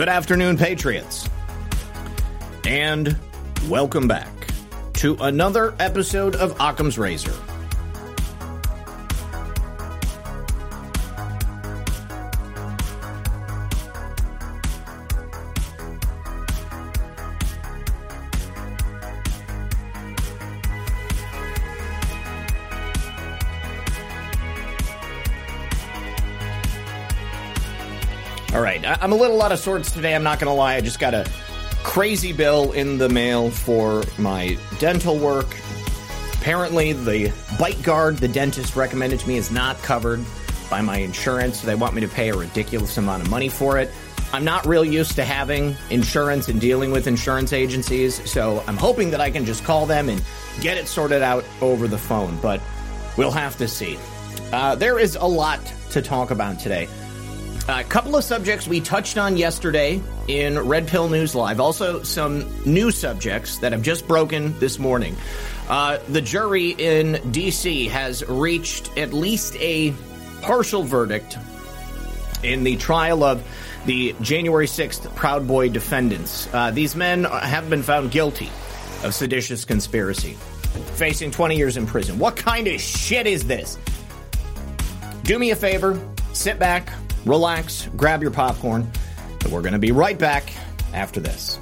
Good afternoon, Patriots. And welcome back to another episode of Occam's Razor. I'm a little out of sorts today. I'm not going to lie. I just got a crazy bill in the mail for my dental work. Apparently, the bite guard the dentist recommended to me is not covered by my insurance. So they want me to pay a ridiculous amount of money for it. I'm not real used to having insurance and dealing with insurance agencies, so I'm hoping that I can just call them and get it sorted out over the phone, but we'll have to see. Uh, there is a lot to talk about today. A couple of subjects we touched on yesterday in Red Pill News Live. Also, some new subjects that have just broken this morning. Uh, the jury in D.C. has reached at least a partial verdict in the trial of the January 6th Proud Boy defendants. Uh, these men have been found guilty of seditious conspiracy, facing 20 years in prison. What kind of shit is this? do me a favor, sit back, relax, grab your popcorn, we're going to be right back after this.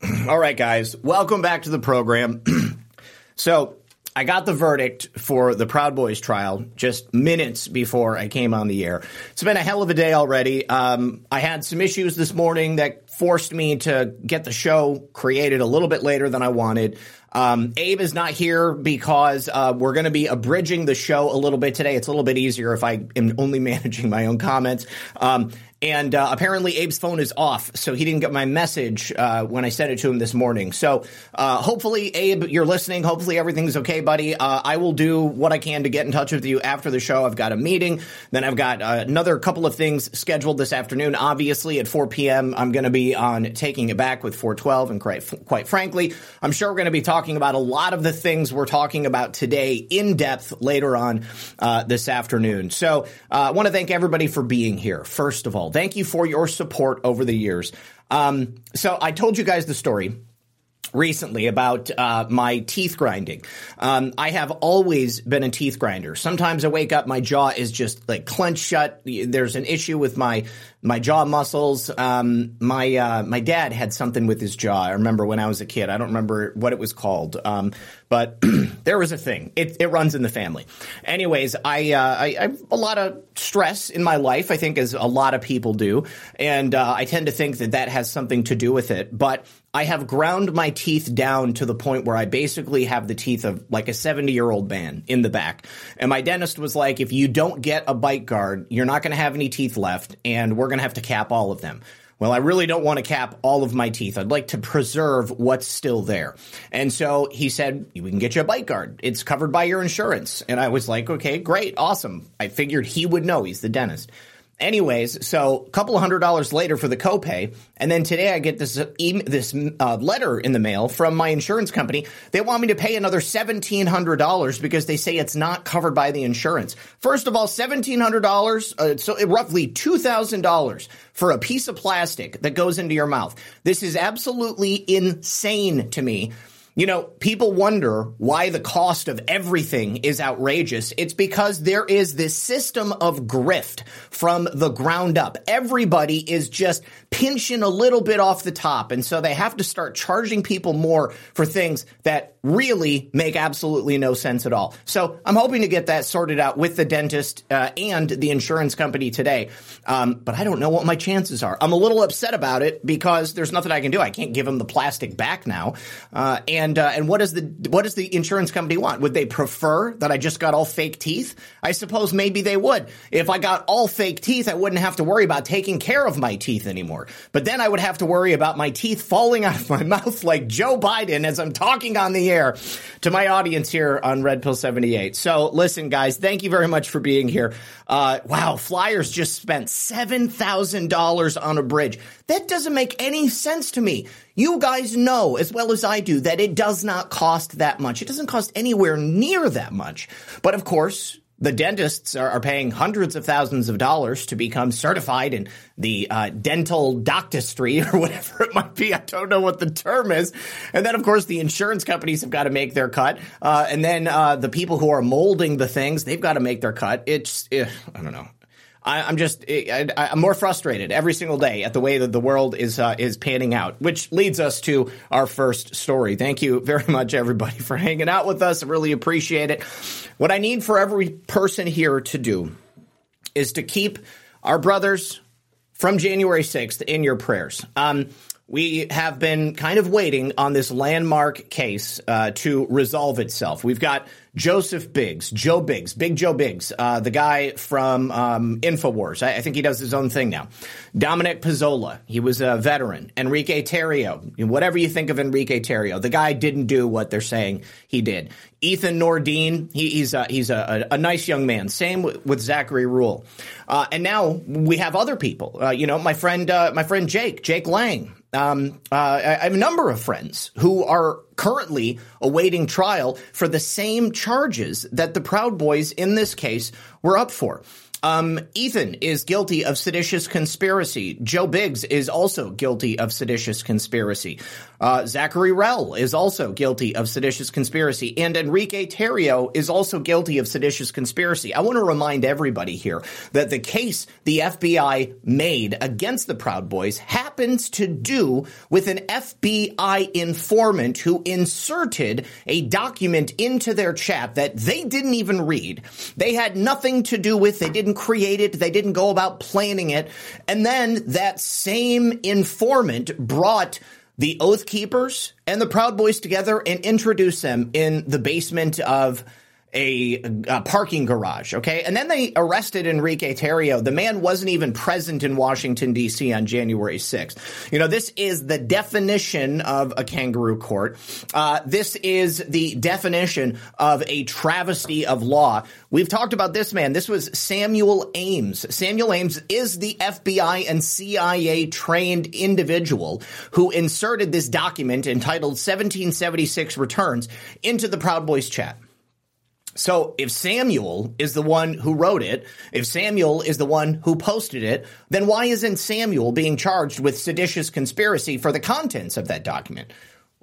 All right, guys, welcome back to the program. so, I got the verdict for the Proud Boys trial just minutes before I came on the air. It's been a hell of a day already. Um, I had some issues this morning that forced me to get the show created a little bit later than I wanted. Um, Abe is not here because uh, we're going to be abridging the show a little bit today. It's a little bit easier if I am only managing my own comments. Um, and uh, apparently, Abe's phone is off, so he didn't get my message uh, when I sent it to him this morning. So, uh, hopefully, Abe, you're listening. Hopefully, everything's okay, buddy. Uh, I will do what I can to get in touch with you after the show. I've got a meeting, then I've got uh, another couple of things scheduled this afternoon. Obviously, at 4 p.m., I'm going to be on taking it back with 412, and quite, quite frankly, I'm sure we're going to be talking about a lot of the things we're talking about today in depth later on uh, this afternoon. So, I want to thank everybody for being here. First of all, thank you for your support over the years. Um, so I told you guys the story recently about uh, my teeth grinding. Um, I have always been a teeth grinder. Sometimes I wake up, my jaw is just like clenched shut. There's an issue with my my jaw muscles. Um, my uh, my dad had something with his jaw. I remember when I was a kid. I don't remember what it was called, um, but there was a thing. It, it runs in the family. Anyways, I, uh, I, I have a lot of stress in my life. I think as a lot of people do, and uh, I tend to think that that has something to do with it. But I have ground my teeth down to the point where I basically have the teeth of like a 70 year old man in the back. And my dentist was like, if you don't get a bite guard, you're not going to have any teeth left, and we're going to have to cap all of them. Well, I really don't want to cap all of my teeth. I'd like to preserve what's still there. And so he said, We can get you a bite guard. It's covered by your insurance. And I was like, Okay, great, awesome. I figured he would know. He's the dentist. Anyways, so a couple of hundred dollars later for the copay, and then today I get this e- this uh, letter in the mail from my insurance company. They want me to pay another seventeen hundred dollars because they say it's not covered by the insurance. First of all, seventeen hundred dollars, uh, so roughly two thousand dollars for a piece of plastic that goes into your mouth. This is absolutely insane to me. You know, people wonder why the cost of everything is outrageous. It's because there is this system of grift from the ground up. Everybody is just pinching a little bit off the top. And so they have to start charging people more for things that really make absolutely no sense at all. So I'm hoping to get that sorted out with the dentist uh, and the insurance company today. Um, but I don't know what my chances are. I'm a little upset about it because there's nothing I can do. I can't give them the plastic back now. Uh, and uh, and what does the what does the insurance company want? Would they prefer that I just got all fake teeth? I suppose maybe they would. If I got all fake teeth, I wouldn't have to worry about taking care of my teeth anymore. But then I would have to worry about my teeth falling out of my mouth like Joe Biden as I'm talking on the air to my audience here on Red Pill 78. So listen, guys, thank you very much for being here. Uh, wow, Flyers just spent $7,000 on a bridge. That doesn't make any sense to me. You guys know as well as I do that it does not cost that much. It doesn't cost anywhere near that much. But of course, the dentists are, are, paying hundreds of thousands of dollars to become certified in the uh, dental doctistry or whatever it might be. I don't know what the term is. And then, of course, the insurance companies have got to make their cut. Uh, and then uh, the people who are molding the things, they've got to make their cut. It's, eh, I don't know. I, am just I, am more frustrated every single day at the way that the world is uh, is panning out, which leads us to our first story. Thank you very much, everybody, for hanging out with us. I really appreciate it. What I need for every person here to do is to keep our brothers from January 6th in your prayers. Um, we have been kind of waiting on this landmark case uh, to resolve itself. We've got Joseph Biggs, Joe Biggs, Big Joe Biggs, uh, the guy from um, Infowars. I, I, think he does his own thing now. Dominic Pezzola, he was a veteran. Enrique Tarrio, whatever you think of Enrique Tarrio, the guy didn't do what they're saying he did. Ethan Nordean, he, he's a, he's a, a, nice young man. Same with, with Zachary Rehl, uh, and now we have other people. Uh, you know, my friend, uh, my friend Jake, Jake Lang. Um, uh, I have a number of friends who are currently awaiting trial for the same charges that the Proud Boys in this case were up for. Um, Ethan is guilty of seditious conspiracy. Joe Biggs is also guilty of seditious conspiracy. Uh, Zachary Rehl is also guilty of seditious conspiracy. And Enrique Tarrio is also guilty of seditious conspiracy. I want to remind everybody here that the case the FBI made against the Proud Boys happens to do with an FBI informant who inserted a document into their chat that they didn't even read. They had nothing to do with, they didn't create it. They didn't go about planning it. And then that same informant brought the Oath Keepers and the Proud Boys together and introduce them in the basement of a, a, parking garage. Okay. And then they arrested Enrique Tarrio. The man wasn't even present in Washington, D.C. on January 6th. You know, this is the definition of a kangaroo court. Uh, this is the definition of a travesty of law. We've talked about this man. This was Samuel Ames. Samuel Ames is the FBI and CIA trained individual who inserted this document entitled 1776 Returns into the Proud Boys chat. So if Samuel is the one who wrote it, if Samuel is the one who posted it, then why isn't Samuel being charged with seditious conspiracy for the contents of that document?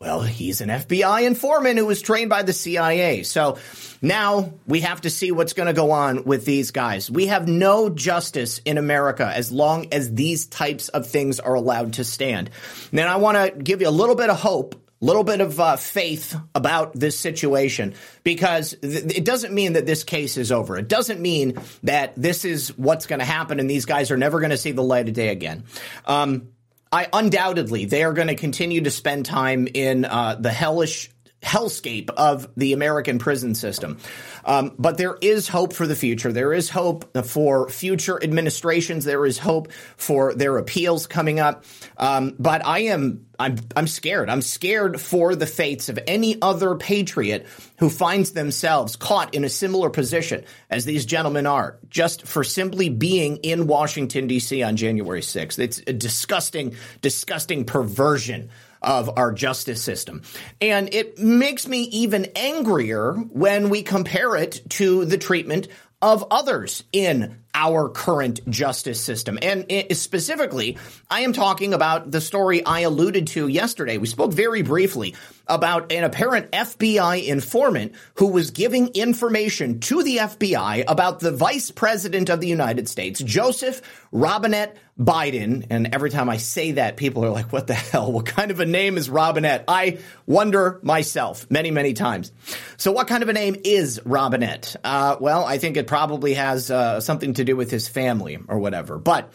Well, he's an FBI informant who was trained by the CIA. So now we have to see what's going to go on with these guys. We have no justice in America as long as these types of things are allowed to stand. Then I want to give you a little bit of hope little bit of uh, faith about this situation because th- it doesn't mean that this case is over. It doesn't mean that this is what's going to happen and these guys are never going to see the light of day again. Um, I undoubtedly they are going to continue to spend time in uh, the hellish hellscape of the American prison system. Um, but there is hope for the future. There is hope for future administrations. There is hope for their appeals coming up. Um, but I am I'm I'm scared. I'm scared for the fates of any other patriot who finds themselves caught in a similar position as these gentlemen are, just for simply being in Washington D.C. on January 6th. It's a disgusting, disgusting perversion of our justice system. And it makes me even angrier when we compare it to the treatment of others in our current justice system. And specifically, I am talking about the story I alluded to yesterday. We spoke very briefly about an apparent FBI informant who was giving information to the FBI about the vice president of the United States, Joseph Robinette Biden. And every time I say that, people are like, what the hell? What kind of a name is Robinette? I wonder myself many, many times. So what kind of a name is Robinette? Uh, well, I think it probably has uh, something to do with his family or whatever. But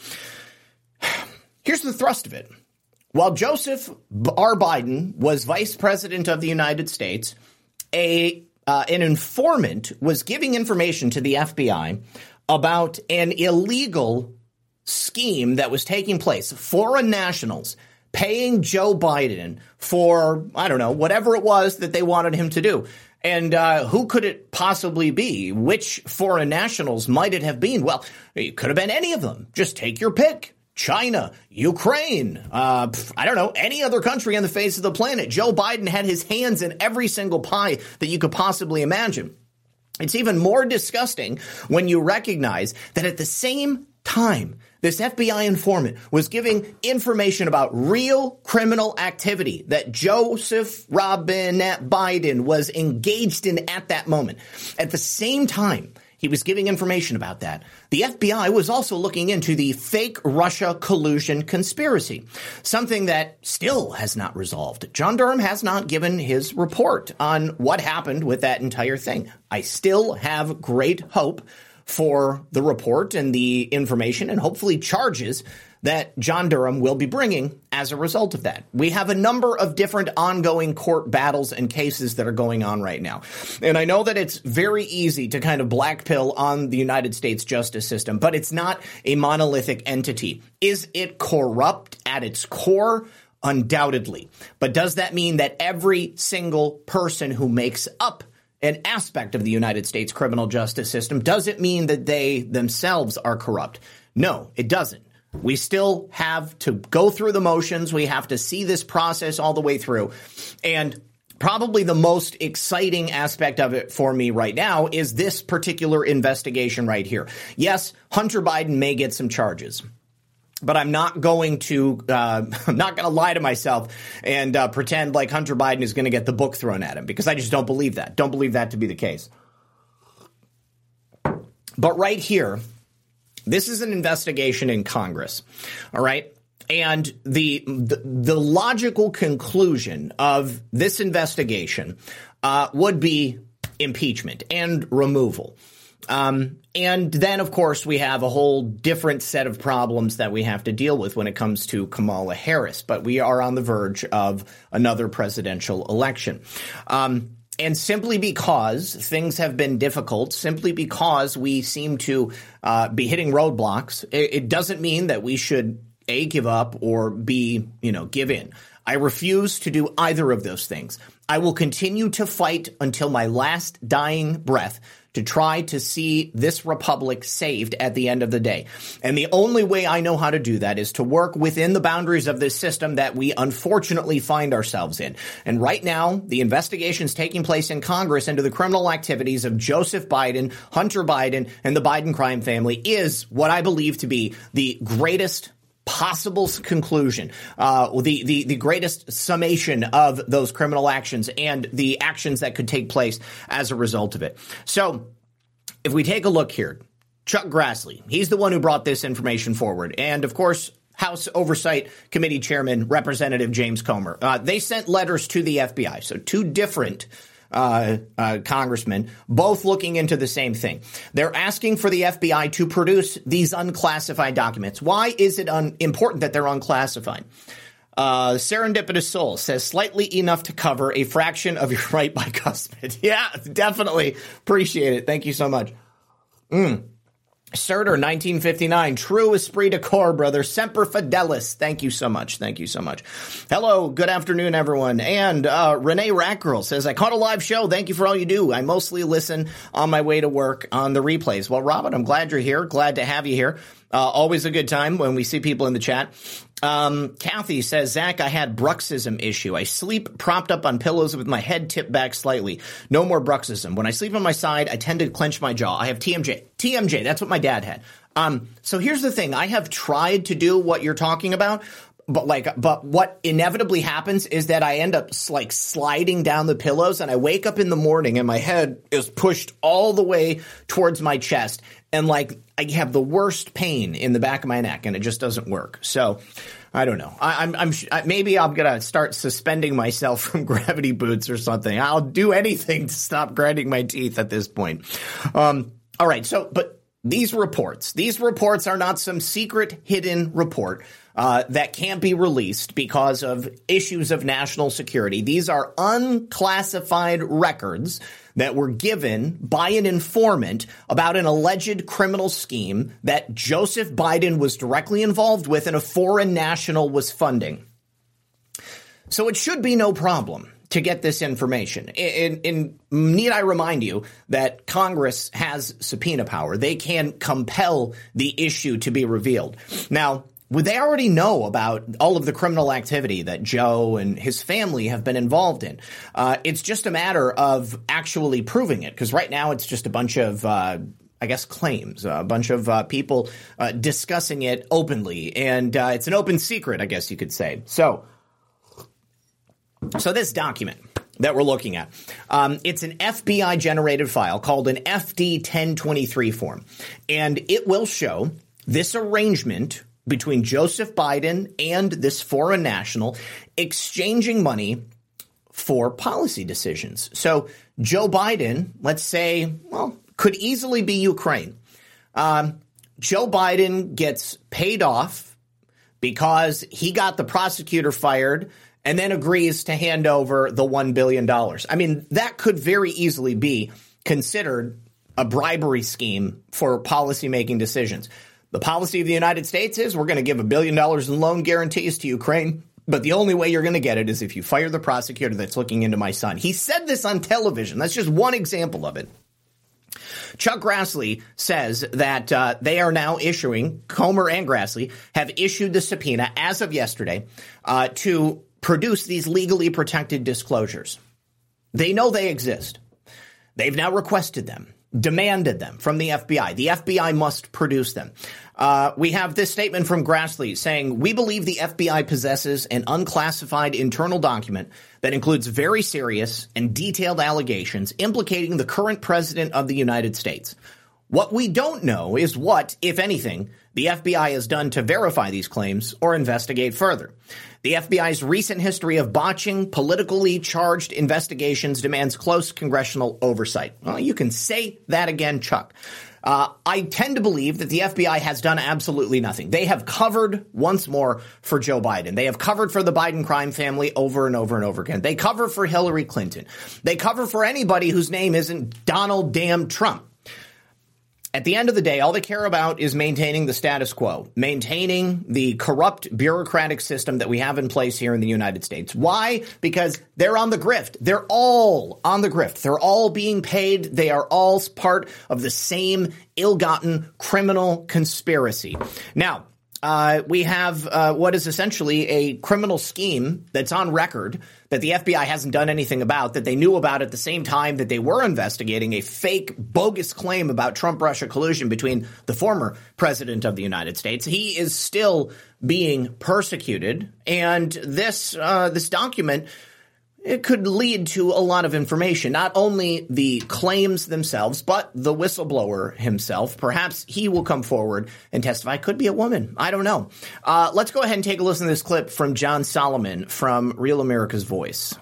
here's the thrust of it. While Joseph R. Biden was vice president of the United States, a uh, an informant was giving information to the FBI about an illegal scheme that was taking place. Foreign nationals paying Joe Biden for I don't know whatever it was that they wanted him to do. And uh, who could it possibly be? Which foreign nationals might it have been? Well, it could have been any of them. Just take your pick. China, Ukraine, uh, I don't know, any other country on the face of the planet. Joe Biden had his hands in every single pie that you could possibly imagine. It's even more disgusting when you recognize that at the same time, this FBI informant was giving information about real criminal activity that Joseph Robinette Biden was engaged in at that moment. At the same time, he was giving information about that. The FBI was also looking into the fake Russia collusion conspiracy, something that still has not resolved. John Durham has not given his report on what happened with that entire thing. I still have great hope for the report and the information and hopefully charges that John Durham will be bringing as a result of that. We have a number of different ongoing court battles and cases that are going on right now. And I know that it's very easy to kind of black pill on the United States justice system, but it's not a monolithic entity. Is it corrupt at its core? Undoubtedly. But does that mean that every single person who makes up an aspect of the United States criminal justice system, does it mean that they themselves are corrupt? No, it doesn't. We still have to go through the motions. We have to see this process all the way through. And probably the most exciting aspect of it for me right now is this particular investigation right here. Yes, Hunter Biden may get some charges. But I'm not going to, uh, I'm not going to lie to myself and uh, pretend like Hunter Biden is going to get the book thrown at him because I just don't believe that. Don't believe that to be the case. But right here, this is an investigation in Congress. All right. And the, the, the logical conclusion of this investigation uh, would be impeachment and removal. Um, and then, of course, we have a whole different set of problems that we have to deal with when it comes to Kamala Harris. But we are on the verge of another presidential election. Um, and simply because things have been difficult, simply because we seem to uh, be hitting roadblocks, it, it doesn't mean that we should a give up or b you know give in. I refuse to do either of those things. I will continue to fight until my last dying breath to try to see this republic saved at the end of the day. And the only way I know how to do that is to work within the boundaries of this system that we unfortunately find ourselves in. And right now, the investigations taking place in Congress into the criminal activities of Joseph Biden, Hunter Biden, and the Biden crime family is what I believe to be the greatest possible conclusion, uh, the, the, the greatest summation of those criminal actions and the actions that could take place as a result of it. So if we take a look here, Chuck Grassley, he's the one who brought this information forward. And of course, House Oversight Committee Chairman Representative James Comer. Uh, they sent letters to the FBI. So two different uh, uh, both looking into the same thing. They're asking for the FBI to produce these unclassified documents. Why is it un- important that they're unclassified? Uh, Serendipitous Soul says slightly enough to cover a fraction of your right bicuspid. yeah, definitely appreciate it. Thank you so much. Mm. Surtur, 1959. True esprit de corps, brother. Semper Fidelis. Thank you so much. Thank you so much. Hello. Good afternoon, everyone. And uh, Renee Ratgirl says, I caught a live show. Thank you for all you do. I mostly listen on my way to work on the replays. Well, Robin, I'm glad you're here. Glad to have you here. Uh, always a good time when we see people in the chat. Um, Kathy says, Zach, I had bruxism issue. I sleep propped up on pillows with my head tipped back slightly. No more bruxism. When I sleep on my side, I tend to clench my jaw. I have TMJ. TMJ. That's what my dad had. Um, so here's the thing. I have tried to do what you're talking about, but like, but what inevitably happens is that I end up like sliding down the pillows and I wake up in the morning and my head is pushed all the way towards my chest. And like, I have the worst pain in the back of my neck and it just doesn't work. So I don't know. I, am I'm, I'm maybe I'm gonna start suspending myself from gravity boots or something. I'll do anything to stop grinding my teeth at this point. Um, all right. So, but these reports, these reports are not some secret hidden report uh, that can't be released because of issues of national security. These are unclassified records that were given by an informant about an alleged criminal scheme that Joseph Biden was directly involved with and a foreign national was funding. So it should be no problem to get this information. In, need I remind you that Congress has subpoena power. They can compel the issue to be revealed. Now, would they already know about all of the criminal activity that Joe and his family have been involved in? Uh, it's just a matter of actually proving it, because right now it's just a bunch of. Uh, I guess claims a bunch of uh, people uh, discussing it openly, and uh, it's an open secret, I guess you could say. So, so this document that we're looking at. Um, it's an FBI generated file called an FD 1023 form, and it will show this arrangement between Joseph Biden and this foreign national exchanging money for policy decisions. So Joe Biden, let's say, well, could easily be Ukraine. Um, Joe Biden gets paid off because he got the prosecutor fired and then agrees to hand over the $1 billion. I mean, that could very easily be considered a bribery scheme for policymaking decisions. The policy of the United States is we're going to give a billion dollars in loan guarantees to Ukraine. But the only way you're going to get it is if you fire the prosecutor that's looking into my son. He said this on television. That's just one example of it. Chuck Grassley says that uh, they are now issuing, Comer and Grassley have issued the subpoena as of yesterday uh, to produce these legally protected disclosures. They know they exist. They've now requested them demanded them from the FBI. The FBI must produce them. Uh, we have this statement from Grassley saying, We believe the FBI possesses an unclassified internal document that includes very serious and detailed allegations implicating the current president of the United States. What we don't know is what, if anything, the FBI has done to verify these claims or investigate further. The FBI's recent history of botching politically charged investigations demands close congressional oversight. Well, you can say that again, Chuck. Uh, I tend to believe that the FBI has done absolutely nothing. They have covered once more for Joe Biden. They have covered for the Biden crime family over and over and over again. They cover for Hillary Clinton. They cover for anybody whose name isn't Donald Damn Trump. At the end of the day, all they care about is maintaining the status quo, maintaining the corrupt bureaucratic system that we have in place here in the United States. Why? Because they're on the grift. They're all on the grift. They're all being paid. They are all part of the same ill-gotten criminal conspiracy. Now, uh, we have uh, what is essentially a criminal scheme that's on record that the FBI hasn't done anything about, that they knew about at the same time that they were investigating a fake, bogus claim about Trump Russia collusion between the former president of the United States. He is still being persecuted, and this uh, this document it could lead to a lot of information. Not only the claims themselves, but the whistleblower himself. Perhaps he will come forward and testify. Could be a woman. I don't know. Uh, let's go ahead and take a listen to this clip from John Solomon from Real America's Voice.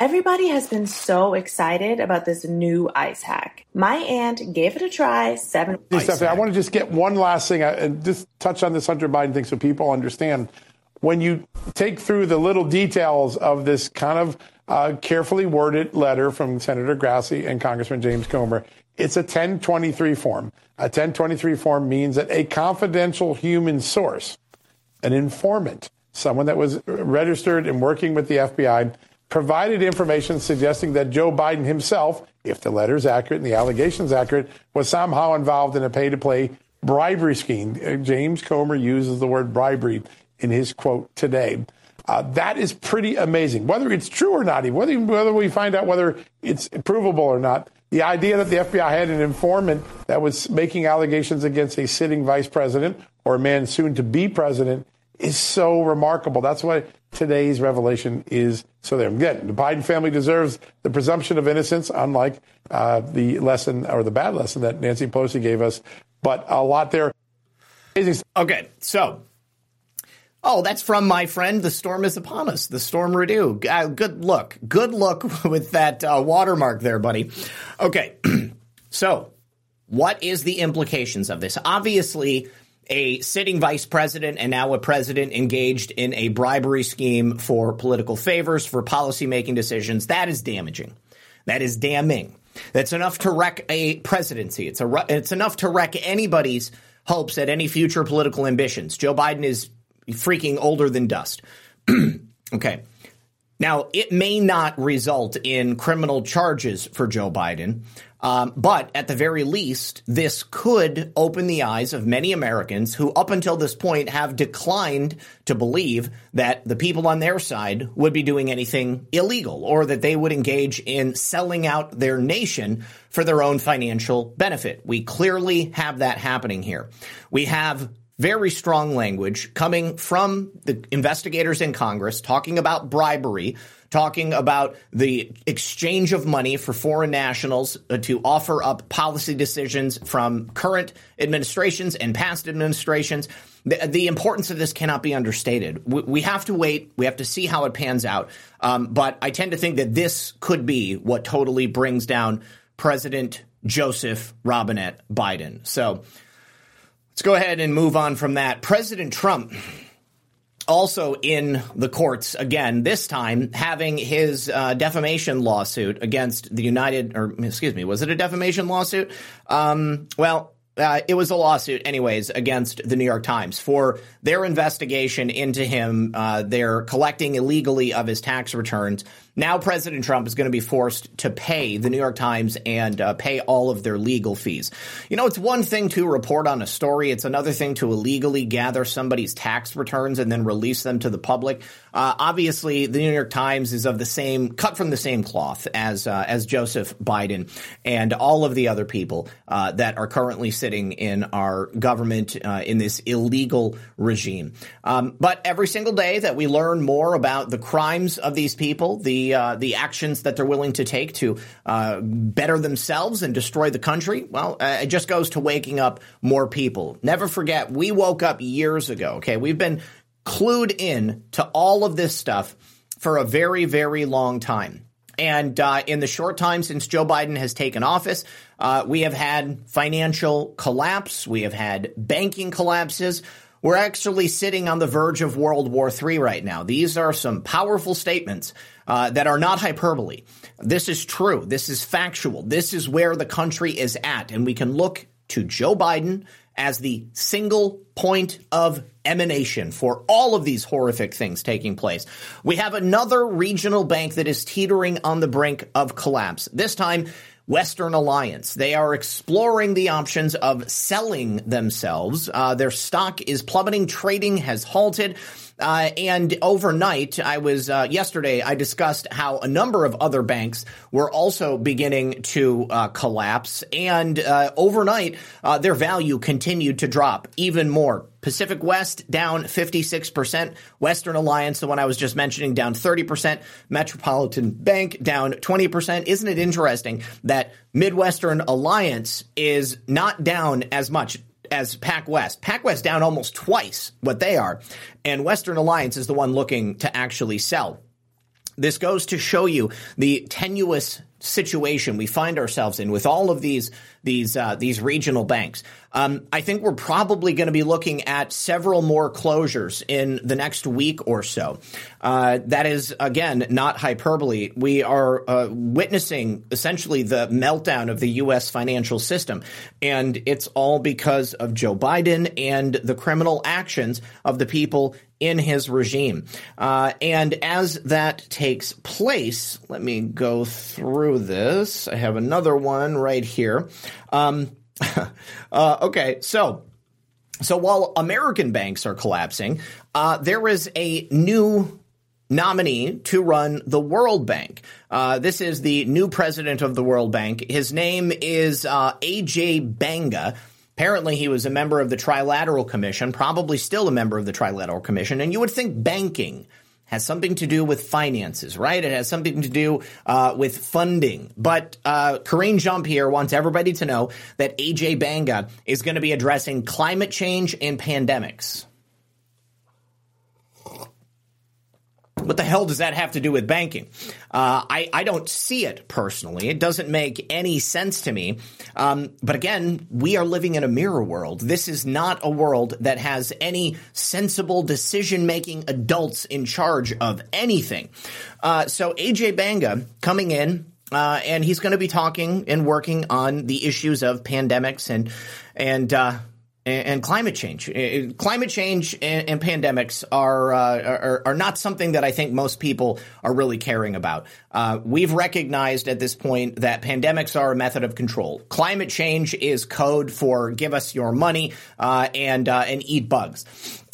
Everybody has been so excited about this new ice hack. My aunt gave it a try. Seven. Stephanie, I want to just get one last thing and just touch on this Hunter Biden thing so people understand when you take through the little details of this kind of uh, carefully worded letter from Senator Grassley and Congressman James Comer, it's a 1023 form. A 1023 form means that a confidential human source, an informant, someone that was registered and working with the FBI, provided information suggesting that Joe Biden himself, if the letter is accurate and the allegations accurate, was somehow involved in a pay to play bribery scheme. Uh, James Comer uses the word bribery in his quote today. Uh, that is pretty amazing. Whether it's true or not, whether, whether we find out whether it's provable or not, the idea that the FBI had an informant that was making allegations against a sitting vice president or a man soon to be president is so remarkable. That's why today's revelation is so there. Again, the Biden family deserves the presumption of innocence, unlike uh, the lesson or the bad lesson that Nancy Pelosi gave us. But a lot there. Okay, so. Oh, that's from my friend. The storm is upon us. The storm renew. Uh, good look. Good look with that uh, watermark there, buddy. Okay, so what is the implications of this? Obviously, a sitting vice president and now a president engaged in a bribery scheme for political favors, for policymaking decisions, that is damaging. That is damning. That's enough to wreck a presidency. It's a it's enough to wreck anybody's hopes at any future political ambitions. Joe Biden is freaking older than dust. okay. Now, it may not result in criminal charges for Joe Biden, um, but at the very least, this could open the eyes of many Americans who, up until this point, have declined to believe that the people on their side would be doing anything illegal or that they would engage in selling out their nation for their own financial benefit. We clearly have that happening here. We have very strong language coming from the investigators in Congress talking about bribery, talking about the exchange of money for foreign nationals uh, to offer up policy decisions from current administrations and past administrations. The, the importance of this cannot be understated. We, we, have to wait. We have to see how it pans out. Um, but I tend to think that this could be what totally brings down President Joseph Robinette Biden. So let's go ahead and move on from that. President Trump also in the courts again, this time having his uh, defamation lawsuit against the United, or excuse me, was it a defamation lawsuit? Um, well, uh, it was a lawsuit, anyways, against the New York Times for their investigation into him. Uh, they're collecting illegally of his tax returns. Now, President Trump is going to be forced to pay the New York Times and uh, pay all of their legal fees. You know, it's one thing to report on a story, it's another thing to illegally gather somebody's tax returns and then release them to the public. Uh, obviously, the New York Times is of the same, cut from the same cloth as uh, as Joseph Biden and all of the other people uh, that are currently sitting in our government uh, in this illegal regime. Um, but every single day that we learn more about the crimes of these people, the the uh, the actions that they're willing to take to uh, better themselves and destroy the country, well, uh, it just goes to waking up more people. Never forget, we woke up years ago. Okay, we've been clued in to all of this stuff for a very, very long time. And uh, in the short time since Joe Biden has taken office, uh, we have had financial collapse. We have had banking collapses. We're actually sitting on the verge of World War III right now. These are some powerful statements uh, that are not hyperbole. This is true. This is factual. This is where the country is at. And we can look to Joe Biden as the single point of emanation for all of these horrific things taking place. We have another regional bank that is teetering on the brink of collapse. This time, Western Alliance. They are exploring the options of selling themselves. Uh, their stock is plummeting. Trading has halted. Uh, and overnight, I was uh, yesterday. I discussed how a number of other banks were also beginning to uh, collapse, and uh, overnight, uh, their value continued to drop even more. Pacific West down 56%. Western Alliance, the one I was just mentioning, down 30%. Metropolitan Bank down 20%. Isn't it interesting that Midwestern Alliance is not down as much? As PacWest. PacWest down almost twice what they are, and Western Alliance is the one looking to actually sell. This goes to show you the tenuous situation we find ourselves in with all of these these uh, these regional banks. Um, I think we're probably going to be looking at several more closures in the next week or so. Uh, that is again not hyperbole. We are uh, witnessing essentially the meltdown of the U.S. financial system, and it's all because of Joe Biden and the criminal actions of the people in his regime. Uh, and as that takes place, let me go through this. I have another one right here. Um, uh, okay, so So while American banks are collapsing, uh, there is a new nominee to run the World Bank. Uh, this is the new president of the World Bank. His name is uh, AJ Banga. Apparently, he was a member of the Trilateral Commission, probably still a member of the Trilateral Commission. And you would think banking has something to do with finances, right? It has something to do uh, with funding. But uh, Karine Jean-Pierre wants everybody to know that AJ Banga is going to be addressing climate change and pandemics. What the hell does that have to do with banking? Uh, I, I don't see it personally. It doesn't make any sense to me. Um, but again, we are living in a mirror world. This is not a world that has any sensible decision making adults in charge of anything. Uh, so AJ Banga coming in, uh, and he's going to be talking and working on the issues of pandemics and and uh, and, climate change. Climate change and, and pandemics are, uh, are, are not something that I think most people are really caring about. Uh, we've recognized at this point that pandemics are a method of control. Climate change is code for give us your money uh, and and eat bugs.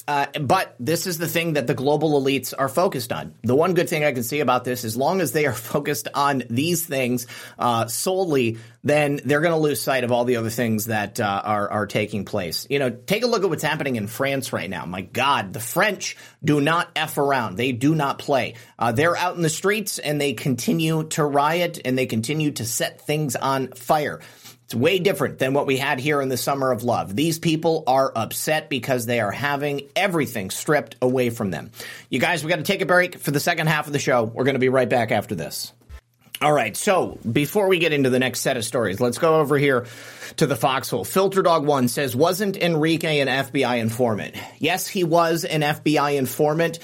Uh, but this is the thing that the global elites are focused on. The one good thing I can see about this, as long as they are focused on these things uh, solely, then they're going to lose sight of all the other things that uh, are are taking place. You know, take a look at what's happening in France right now. My God, the French do not f around. They do not play. Uh, they're out in the streets and they continue to riot and they continue to set things on fire. It's way different than what we had here in the summer of love. These people are upset because they are having everything stripped away from them. You guys, we got to take a break for the second half of the show. We're going to be right back after this. All right, so before we get into the next set of stories, let's go over here to the foxhole. Filter Dog One says, wasn't Enrique an FBI informant? Yes, he was an FBI informant.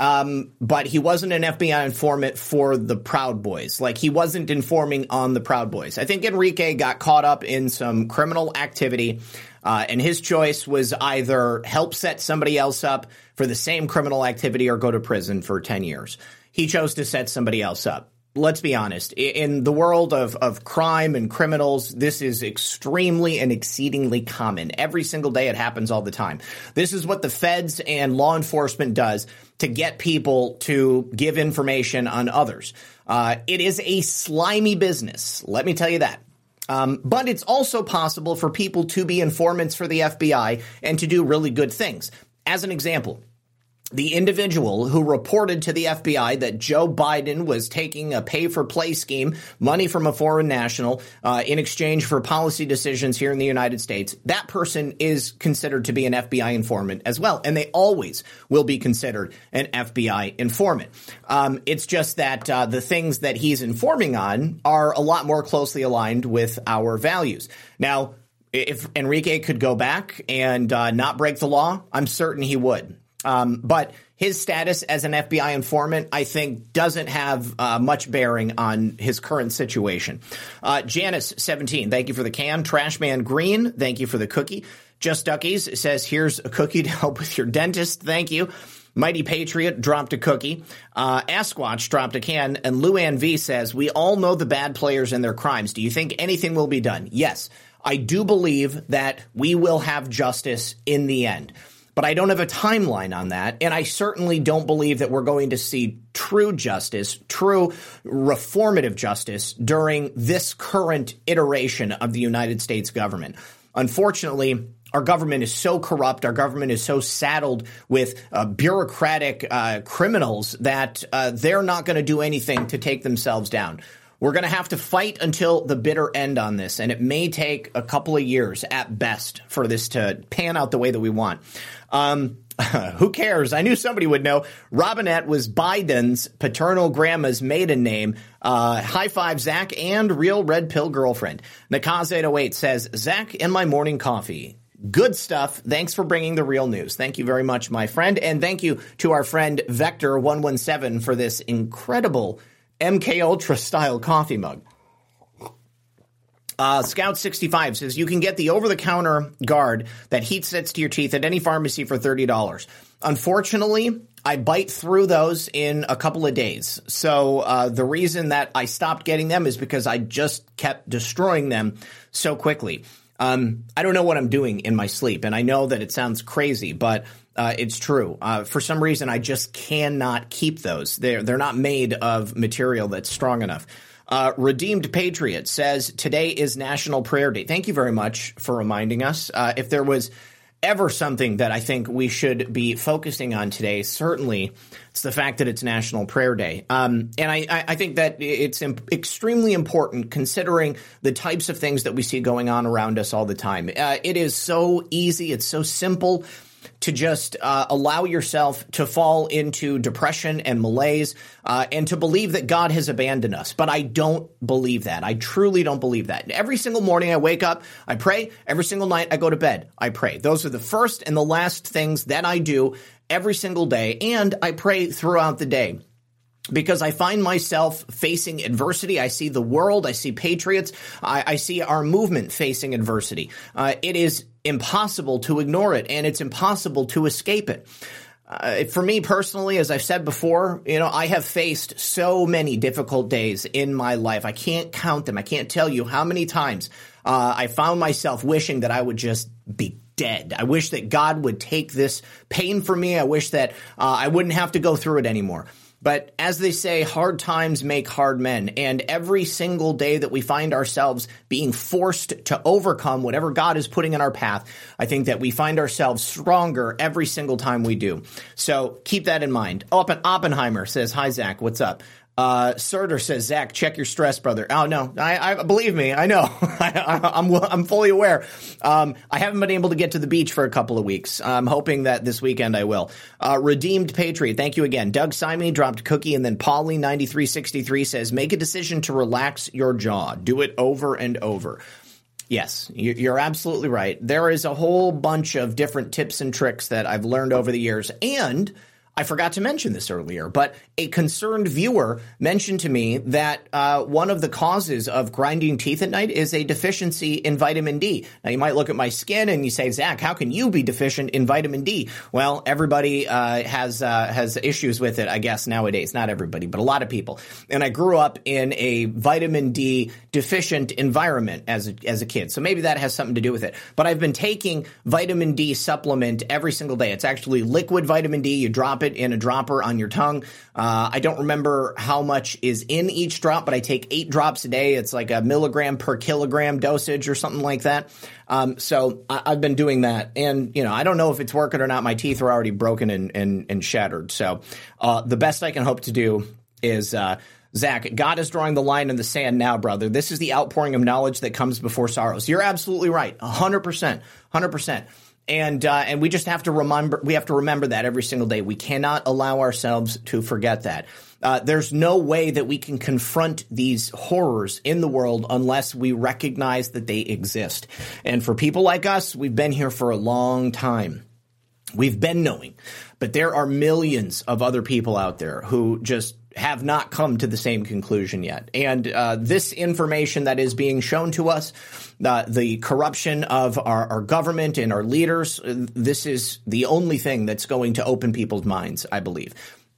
Um, but he wasn't an FBI informant for the Proud Boys. Like he wasn't informing on the Proud Boys. I think Enrique got caught up in some criminal activity, uh, and his choice was either help set somebody else up for the same criminal activity or go to prison for 10 years. He chose to set somebody else up let's be honest, in the world of, of crime and criminals, this is extremely and exceedingly common. Every single day it happens all the time. This is what the feds and law enforcement does to get people to give information on others. Uh, it is a slimy business. Let me tell you that. Um, but it's also possible for people to be informants for the FBI and to do really good things. As an example, the individual who reported to the FBI that Joe Biden was taking a pay for play scheme, money from a foreign national, uh, in exchange for policy decisions here in the United States, that person is considered to be an FBI informant as well. And they always will be considered an FBI informant. Um, it's just that uh, the things that he's informing on are a lot more closely aligned with our values. Now, if Enrique could go back and uh, not break the law, I'm certain he would. Um, but his status as an FBI informant, I think, doesn't have uh, much bearing on his current situation. Uh, Janice, 17, thank you for the can. Trashman Green, thank you for the cookie. Just Duckies says, here's a cookie to help with your dentist. Thank you. Mighty Patriot dropped a cookie. Uh, Asquatch dropped a can. And Luann V says, we all know the bad players and their crimes. Do you think anything will be done? Yes. I do believe that we will have justice in the end but I don't have a timeline on that. And I certainly don't believe that we're going to see true justice, true reformative justice during this current iteration of the United States government. Unfortunately, our government is so corrupt. Our government is so saddled with uh, bureaucratic uh, criminals that uh, they're not going to do anything to take themselves down. We're going to have to fight until the bitter end on this, and it may take a couple of years at best for this to pan out the way that we want. Um, who cares? I knew somebody would know. Robinette was Biden's paternal grandma's maiden name. Uh, high five, Zach, and real red pill girlfriend. Nakaz808 says, Zach and my morning coffee. Good stuff. Thanks for bringing the real news. Thank you very much, my friend. And thank you to our friend Vector117 for this incredible MK Ultra style coffee mug. Uh, Scout 65 says you can get the over the counter guard that heat sets to your teeth at any pharmacy for $30. Unfortunately, I bite through those in a couple of days. So uh, the reason that I stopped getting them is because I just kept destroying them so quickly. Um, I don't know what I'm doing in my sleep, and I know that it sounds crazy, but uh, it's true. Uh, for some reason, I just cannot keep those. They're they're not made of material that's strong enough. Uh, Redeemed Patriot says today is National Prayer Day. Thank you very much for reminding us. Uh, if there was ever something that I think we should be focusing on today, certainly it's the fact that it's National Prayer Day. Um, and I, I, think that it's imp- extremely important considering the types of things that we see going on around us all the time. Uh, it is so easy, it's so simple to just uh, allow yourself to fall into depression and malaise uh, and to believe that God has abandoned us. But I don't believe that. I truly don't believe that. Every single morning I wake up, I pray. Every single night I go to bed, I pray. Those are the first and the last things that I do every single day. And I pray throughout the day because I find myself facing adversity. I see the world, I see patriots, I, I see our movement facing adversity. Uh, it is impossible to ignore it, and it's impossible to escape it. Uh, for me personally, as I've said before, you know, I have faced so many difficult days in my life. I can't count them. I can't tell you how many times uh, I found myself wishing that I would just be dead. I wish that God would take this pain from me. I wish that uh, I wouldn't have to go through it anymore. But as they say, hard times make hard men. And every single day that we find ourselves being forced to overcome whatever God is putting in our path, I think that we find ourselves stronger every single time we do. So keep that in mind. Oppenheimer says, Hi, Zach. What's up? Uh, says, Zach, check your stress, brother. Oh no, I, I believe me, I know, I, am I'm, I'm fully aware. Um, I haven't been able to get to the beach for a couple of weeks. I'm hoping that this weekend I will. Uh, Redeemed Patriot, thank you again. Doug Simon dropped cookie, and then Polly ninety three sixty three says, make a decision to relax your jaw. Do it over and over. Yes, you're absolutely right. There is a whole bunch of different tips and tricks that I've learned over the years, and I forgot to mention this earlier, but a concerned viewer mentioned to me that uh, one of the causes of grinding teeth at night is a deficiency in vitamin D. Now, you might look at my skin and you say, Zach, how can you be deficient in vitamin D? Well, everybody uh, has uh, has issues with it, I guess nowadays. Not everybody, but a lot of people. And I grew up in a vitamin D deficient environment as a, as a kid, so maybe that has something to do with it. But I've been taking vitamin D supplement every single day. It's actually liquid vitamin D. You drop it in a dropper on your tongue. Uh, I don't remember how much is in each drop, but I take eight drops a day. It's like a milligram per kilogram dosage or something like that. Um, so I, have been doing that, and you know I don't know if it's working or not. My teeth are already broken and and, and shattered. So uh, the best I can hope to do is. Uh, Zach, God is drawing the line in the sand now, brother. This is the outpouring of knowledge that comes before sorrows. You're absolutely right. 100%. 100% and uh, and we just have to remember we have to remember that every single day. We cannot allow ourselves to forget that. Uh, there's no way that we can confront these horrors in the world unless we recognize that they exist. And for people like us, we've been here for a long time. We've been knowing, but there are millions of other people out there who just have not come to the same conclusion yet. And uh, this information that is being shown to us, uh, the corruption of our, our, government and our leaders, uh, this is the only thing that's going to open people's minds, I believe.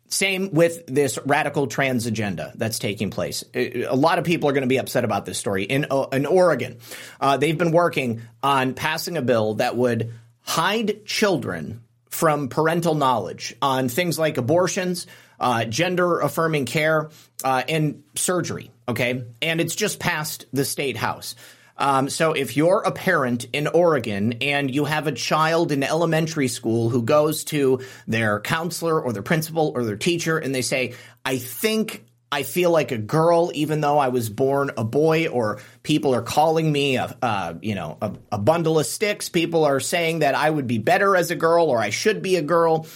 Same with this radical trans agenda that's taking place. Uh, a lot of people are going to be upset about this story. In, in Oregon, uh, they've been working on passing a bill that would hide children from parental knowledge on things like abortions, uh, gender affirming care, uh, and surgery. Okay. And it's just passed the state house. Um, so if you're a parent in Oregon and you have a child in elementary school who goes to their counselor or their principal or their teacher and they say, I think I feel like a girl, even though I was born a boy, or people are calling me a, you know, a, a, bundle of sticks. People are saying that I would be better as a girl or I should be a girl.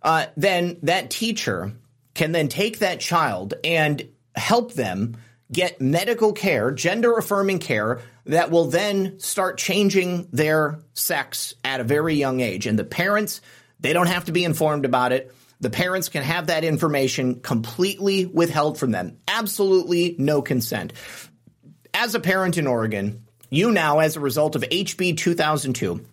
Uh, then that teacher can then take that child and help them get medical care, gender affirming care that will then start changing their sex at a very young age. And the parents, they don't have to be informed about it. The parents can have that information completely withheld from them. Absolutely no consent. As a parent in Oregon, you now, as a result of HB 2002,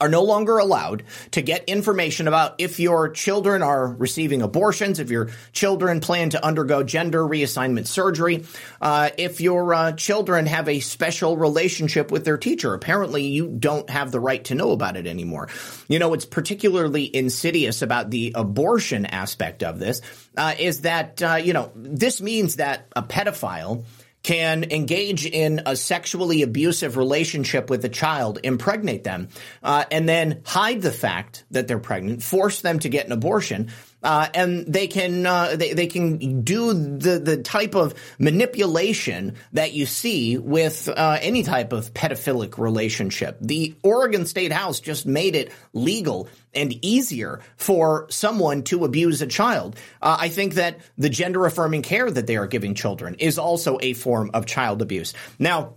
are no longer allowed to get information about if your children are receiving abortions, if your children plan to undergo gender reassignment surgery, uh, if your uh, children have a special relationship with their teacher. Apparently, you don't have the right to know about it anymore. You know, it's particularly insidious about the abortion aspect of this uh, is that, uh, you know, this means that a pedophile can engage in a sexually abusive relationship with a child, impregnate them, uh, and then hide the fact that they're pregnant, force them to get an abortion, uh, and they can uh, they, they can do the the type of manipulation that you see with uh, any type of pedophilic relationship. The Oregon State House just made it legal and easier for someone to abuse a child. Uh, I think that the gender affirming care that they are giving children is also a form of child abuse. Now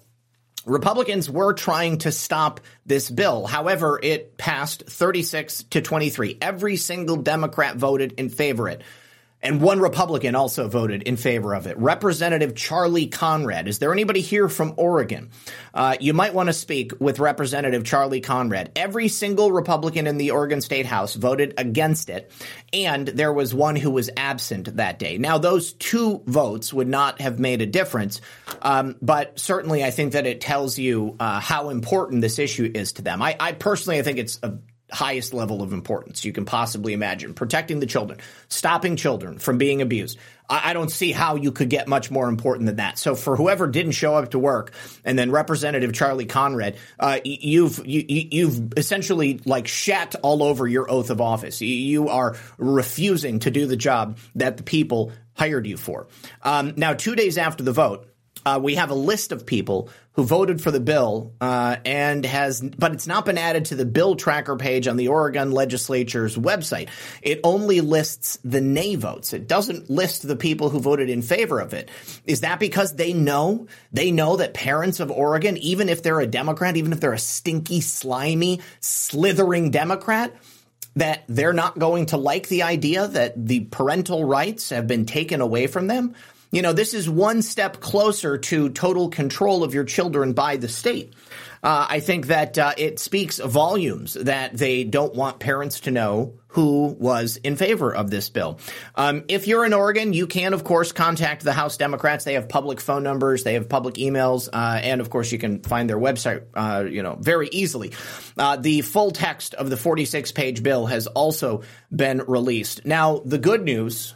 Republicans were trying to stop this bill. However, it passed 36 to 23. Every single Democrat voted in favor of it. And one Republican also voted in favor of it. Representative Charlie Conrad. Is there anybody here from Oregon? Uh, you might want to speak with Representative Charlie Conrad. Every single Republican in the Oregon State House voted against it, and there was one who was absent that day. Now, those two votes would not have made a difference, um, but certainly I think that it tells you uh, how important this issue is to them. I, I personally, I think it's a highest level of importance you can possibly imagine. Protecting the children, stopping children from being abused. I, I, don't see how you could get much more important than that. So for whoever didn't show up to work, and then Representative Charlie Conrad, uh, you've you, you've essentially like shat all over your oath of office. You are refusing to do the job that the people hired you for. Um, now, two days after the vote. Uh, we have a list of people who voted for the bill uh, and has, but it's not been added to the bill tracker page on the Oregon legislature's website. It only lists the nay votes. It doesn't list the people who voted in favor of it. Is that because they know they know that parents of Oregon, even if they're a Democrat, even if they're a stinky, slimy, slithering Democrat, that they're not going to like the idea that the parental rights have been taken away from them? You know, this is one step closer to total control of your children by the state. Uh, I think that uh, it speaks volumes that they don't want parents to know who was in favor of this bill. Um, if you're in Oregon, you can, of course, contact the House Democrats. They have public phone numbers, they have public emails, uh, and of course, you can find their website, uh, you know, very easily. Uh, the full text of the 46 page bill has also been released. Now, the good news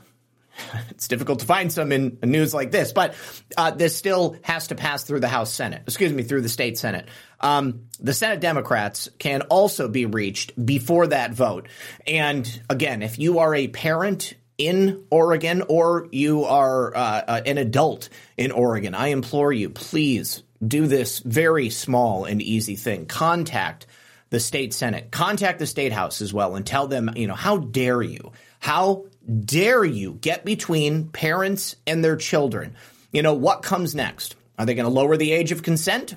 it's difficult to find some in news like this, but uh, this still has to pass through the House Senate, excuse me, through the state Senate. Um, the Senate Democrats can also be reached before that vote. And again, if you are a parent in Oregon or you are uh, uh, an adult in Oregon, I implore you, please do this very small and easy thing. Contact the state Senate, contact the state House as well, and tell them, you know, how dare you? How dare you get between parents and their children? You know, what comes next? Are they going to lower the age of consent?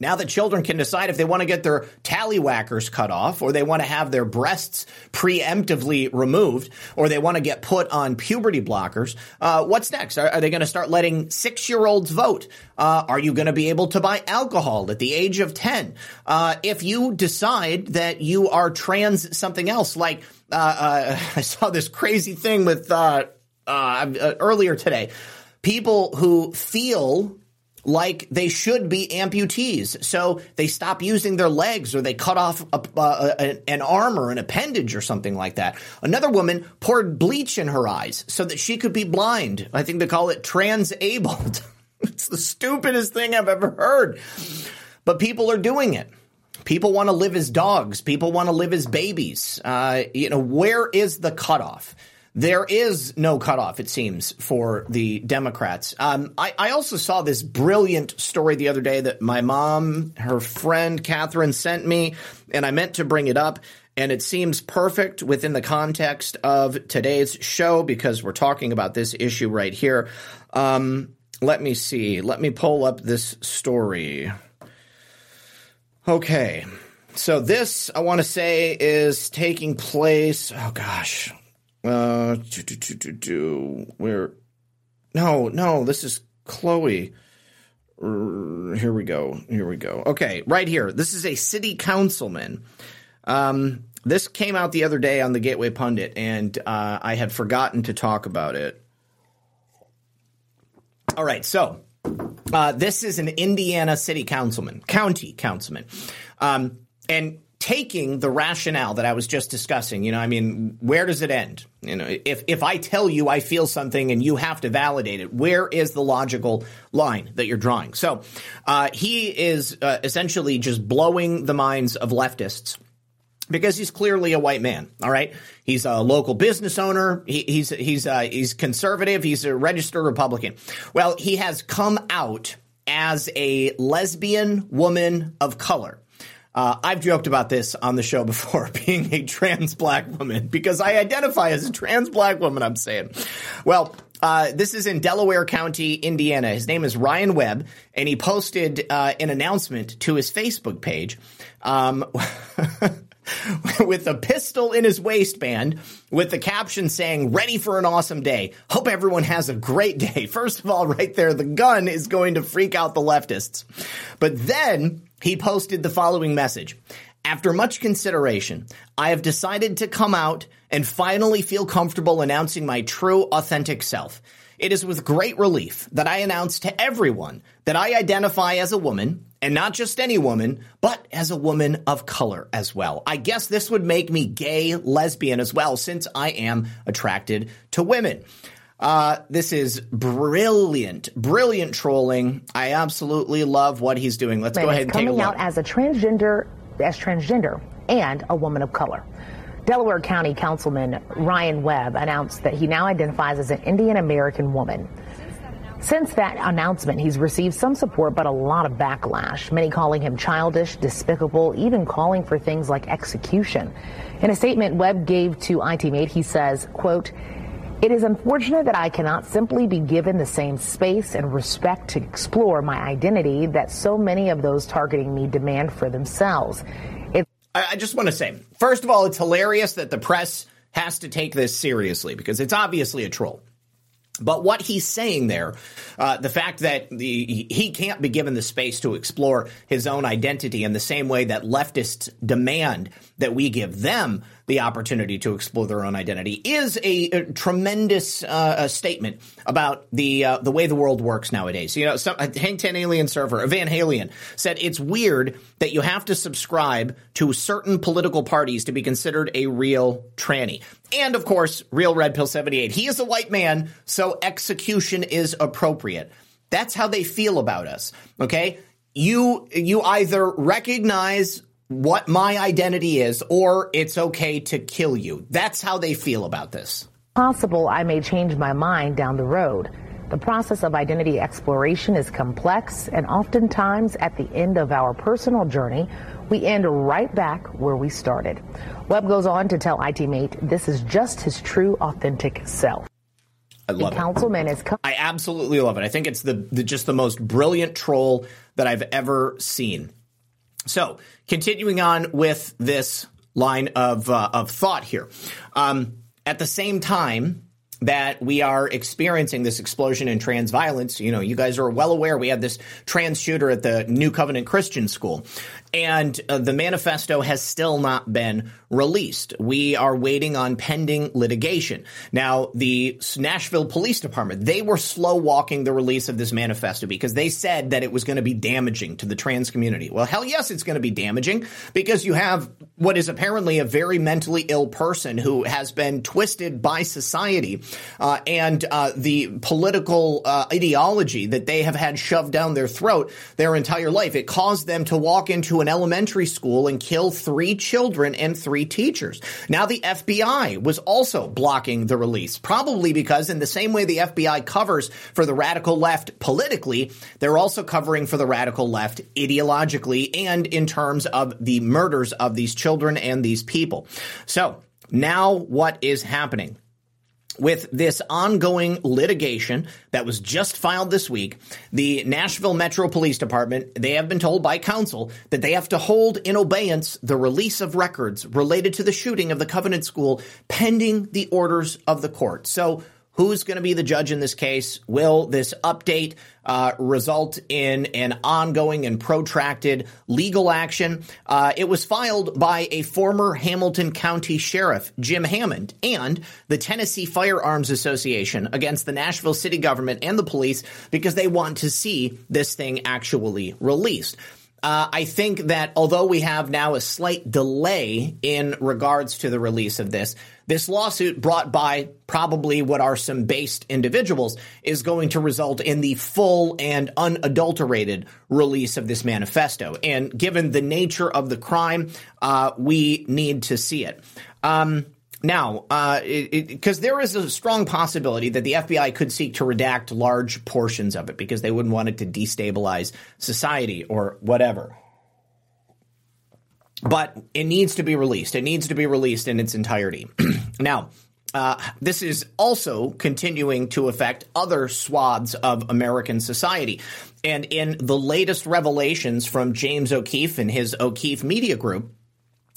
Now that children can decide if they want to get their tallywhackers cut off, or they want to have their breasts preemptively removed, or they want to get put on puberty blockers, uh, what's next? Are, are they going to start letting six year olds vote? Uh, are you going to be able to buy alcohol at the age of 10? Uh, if you decide that you are trans something else, like uh, uh, I saw this crazy thing with uh, earlier today. People who feel like they should be amputees. So they stop using their legs or they cut off a, uh, an arm or an appendage or something like that. Another woman poured bleach in her eyes so that she could be blind. I think they call it transabled. it's the stupidest thing I've ever heard. But people are doing it. People want to live as dogs. People want to live as babies. Uh, you know, where is the cutoff? There is no cutoff, it seems, for the Democrats. Um, I, I, also saw this brilliant story the other day that my mom, her friend Catherine, sent me, and I meant to bring it up. And it seems perfect within the context of today's show because we're talking about this issue right here. Um, let me see. Let me pull up this story. Okay. So this, I want to say, is taking place. Oh gosh, uh, do, do, do, do, where? No, no, this is Chloe. Here we go. Here we go. Okay, right here. This is a city councilman Um, this came out the other day on the Gateway Pundit, and uh, I had forgotten to talk about it. All right, so uh, this is an Indiana city councilman, county councilman, um, and taking the rationale that I was just discussing. You know, I mean, where does it end? You know, if if I tell you I feel something and you have to validate it, where is the logical line that you're drawing? So uh, he is uh, essentially just blowing the minds of leftists because he's clearly a white man. All right, he's a local business owner. He, he's he's uh, he's conservative. He's a registered Republican. Well, he has come out as a lesbian woman of color. Uh, I've joked about this on the show before, being a trans black woman, because I identify as a trans black woman. I'm saying, well. Uh, this is in Delaware County, Indiana. His name is Ryan Webb, and he posted uh, an announcement to his Facebook page. Um, with a pistol in his waistband with the caption saying, ready for an awesome day. Hope everyone has a great day. First of all, right there, the gun is going to freak out the leftists. But then he posted the following message. After much consideration, I have decided to come out and finally feel comfortable announcing my true, authentic self. It is with great relief that I announce to everyone that I identify as a woman, and not just any woman, but as a woman of color as well. I guess this would make me gay, lesbian as well, since I am attracted to women. Uh, this is brilliant, brilliant trolling. I absolutely love what he's doing. Let's go ahead and take a look. Coming out as a transgender, as transgender, and a woman of color. Delaware County Councilman Ryan Webb announced that he now identifies as an Indian American woman. Since that announcement, he's received some support, but a lot of backlash. Many calling him childish, despicable, even calling for things like execution. In a statement Webb gave to I-Team 8, he says, quote, it is unfortunate that I cannot simply be given the same space and respect to explore my identity that so many of those targeting me demand for themselves. I just want to say, first of all, it's hilarious that the press has to take this seriously because it's obviously a troll. But what he's saying there, uh, the fact that the, he can't be given the space to explore his own identity in the same way that leftists demand that we give them the opportunity to explore their own identity is a, a tremendous uh, statement about the uh, the way the world works nowadays. You know, some, Hang Ten Alien server Van Halen said it's weird that you have to subscribe to certain political parties to be considered a real tranny. And of course, Real Red Pill 78. He is a white man, so execution is appropriate. That's how they feel about us. Okay? You you either recognize what my identity is, or it's okay to kill you. That's how they feel about this. Possible I may change my mind down the road. The process of identity exploration is complex, and oftentimes at the end of our personal journey, we end right back where we started. Webb goes on to tell I-Team 8 this is just his true, authentic self. I love the councilman is. I absolutely love it. I think it's the, the just the most brilliant troll that I've ever seen. So, continuing on with this line of uh, of thought here. Um, at the same time that we are experiencing this explosion in trans violence, you know, you guys are well aware we had this trans shooter at the New Covenant Christian School and uh, the manifesto has still not been released. We are waiting on pending litigation. Now, the Nashville Police Department, they were slow walking the release of this manifesto because they said that it was going to be damaging to the trans community. Well, hell yes, it's going to be damaging because you have what is apparently a very mentally ill person who has been twisted by society uh, and uh, the political uh, ideology that they have had shoved down their throat their entire life. It caused them to walk into an elementary school and kill three children and three teachers. Now the FBI was also blocking the release, probably because in the same way the FBI covers for the radical left politically, they're also covering for the radical left ideologically and in terms of the murders of these children and these people. So now what is happening? With this ongoing litigation that was just filed this week, the Nashville Metro Police Department, they have been told by counsel that they have to hold in abeyance the release of records related to the shooting of the Covenant School pending the orders of the court. So Who's going to be the judge in this case? Will this update uh, result in an ongoing and protracted legal action? Uh, it was filed by a former Hamilton County Sheriff, Jim Hammond, and the Tennessee Firearms Association against the Nashville city government and the police because they want to see this thing actually released. Uh, I think that although we have now a slight delay in regards to the release of this, this lawsuit brought by probably what are some based individuals is going to result in the full and unadulterated release of this manifesto. And given the nature of the crime, uh, we need to see it. Um, now, because uh, there is a strong possibility that the FBI could seek to redact large portions of it because they wouldn't want it to destabilize society or whatever. But it needs to be released. It needs to be released in its entirety. now, uh, this is also continuing to affect other swaths of American society. And in the latest revelations from James O'Keefe and his O'Keefe Media Group,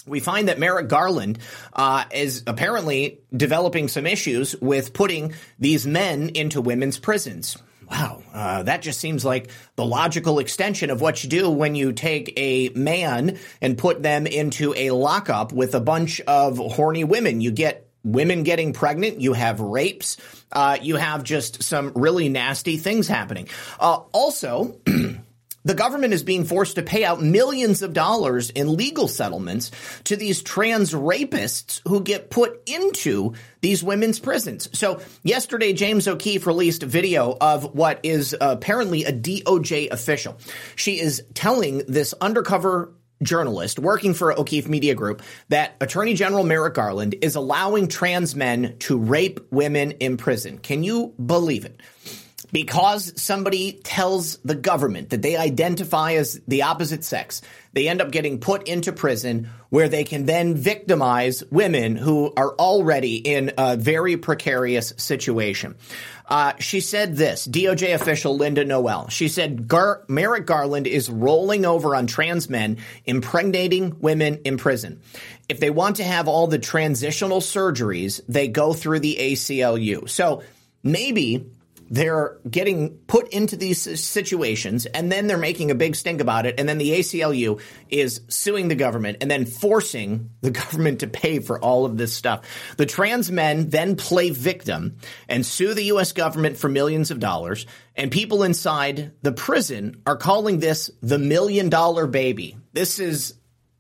we find that Merrick Garland uh, is apparently developing some issues with putting these men into women's prisons. Wow, uh, that just seems like the logical extension of what you do when you take a man and put them into a lockup with a bunch of horny women. You get women getting pregnant, you have rapes, uh, you have just some really nasty things happening. Uh, also, The government is being forced to pay out millions of dollars in legal settlements to these trans rapists who get put into these women's prisons. So yesterday, James O'Keefe released a video of what is apparently a DOJ official. She is telling this undercover journalist working for O'Keefe Media Group that Attorney General Merrick Garland is allowing trans men to rape women in prison. Can you believe it? Because somebody tells the government that they identify as the opposite sex, they end up getting put into prison where they can then victimize women who are already in a very precarious situation. Uh, she said this, DOJ official Linda Noel. She said Gar- Merrick Garland is rolling over on trans men, impregnating women in prison. If they want to have all the transitional surgeries, they go through the ACLU. So maybe they're getting put into these situations and then they're making a big stink about it and then the ACLU is suing the government and then forcing the government to pay for all of this stuff. The trans men then play victim and sue the US government for millions of dollars and people inside the prison are calling this the million dollar baby. This is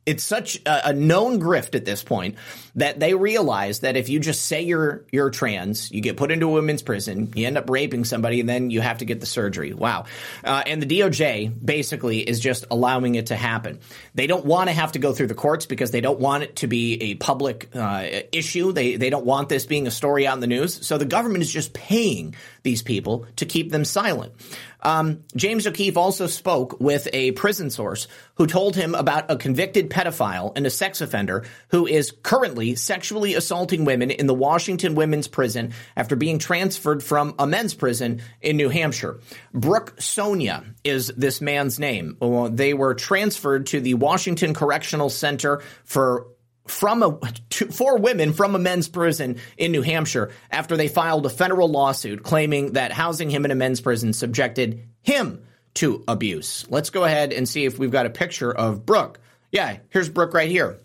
it's such a, a, known grift at this point that they realize that if you just say you're you're trans, you get put into a women's prison, you end up raping somebody, and then you have to get the surgery. Wow! Uh, and the DOJ basically is just allowing it to happen. They don't want to have to go through the courts because they don't want it to be a public uh, issue. They they don't want this being a story on the news. So the government is just paying these people to keep them silent. Um, James O'Keefe also spoke with a prison source who told him about a convicted pedophile and a sex offender who is currently sexually assaulting women in the Washington Women's Prison after being transferred from a men's prison in New Hampshire. Brooke Sonia is this man's name. They were transferred to the Washington Correctional Center for from a to, four women from a men's prison in New Hampshire after they filed a federal lawsuit claiming that housing him in a men's prison subjected him to abuse. Let's go ahead and see if we've got a picture of Brooke. Yeah, here's Brooke right here.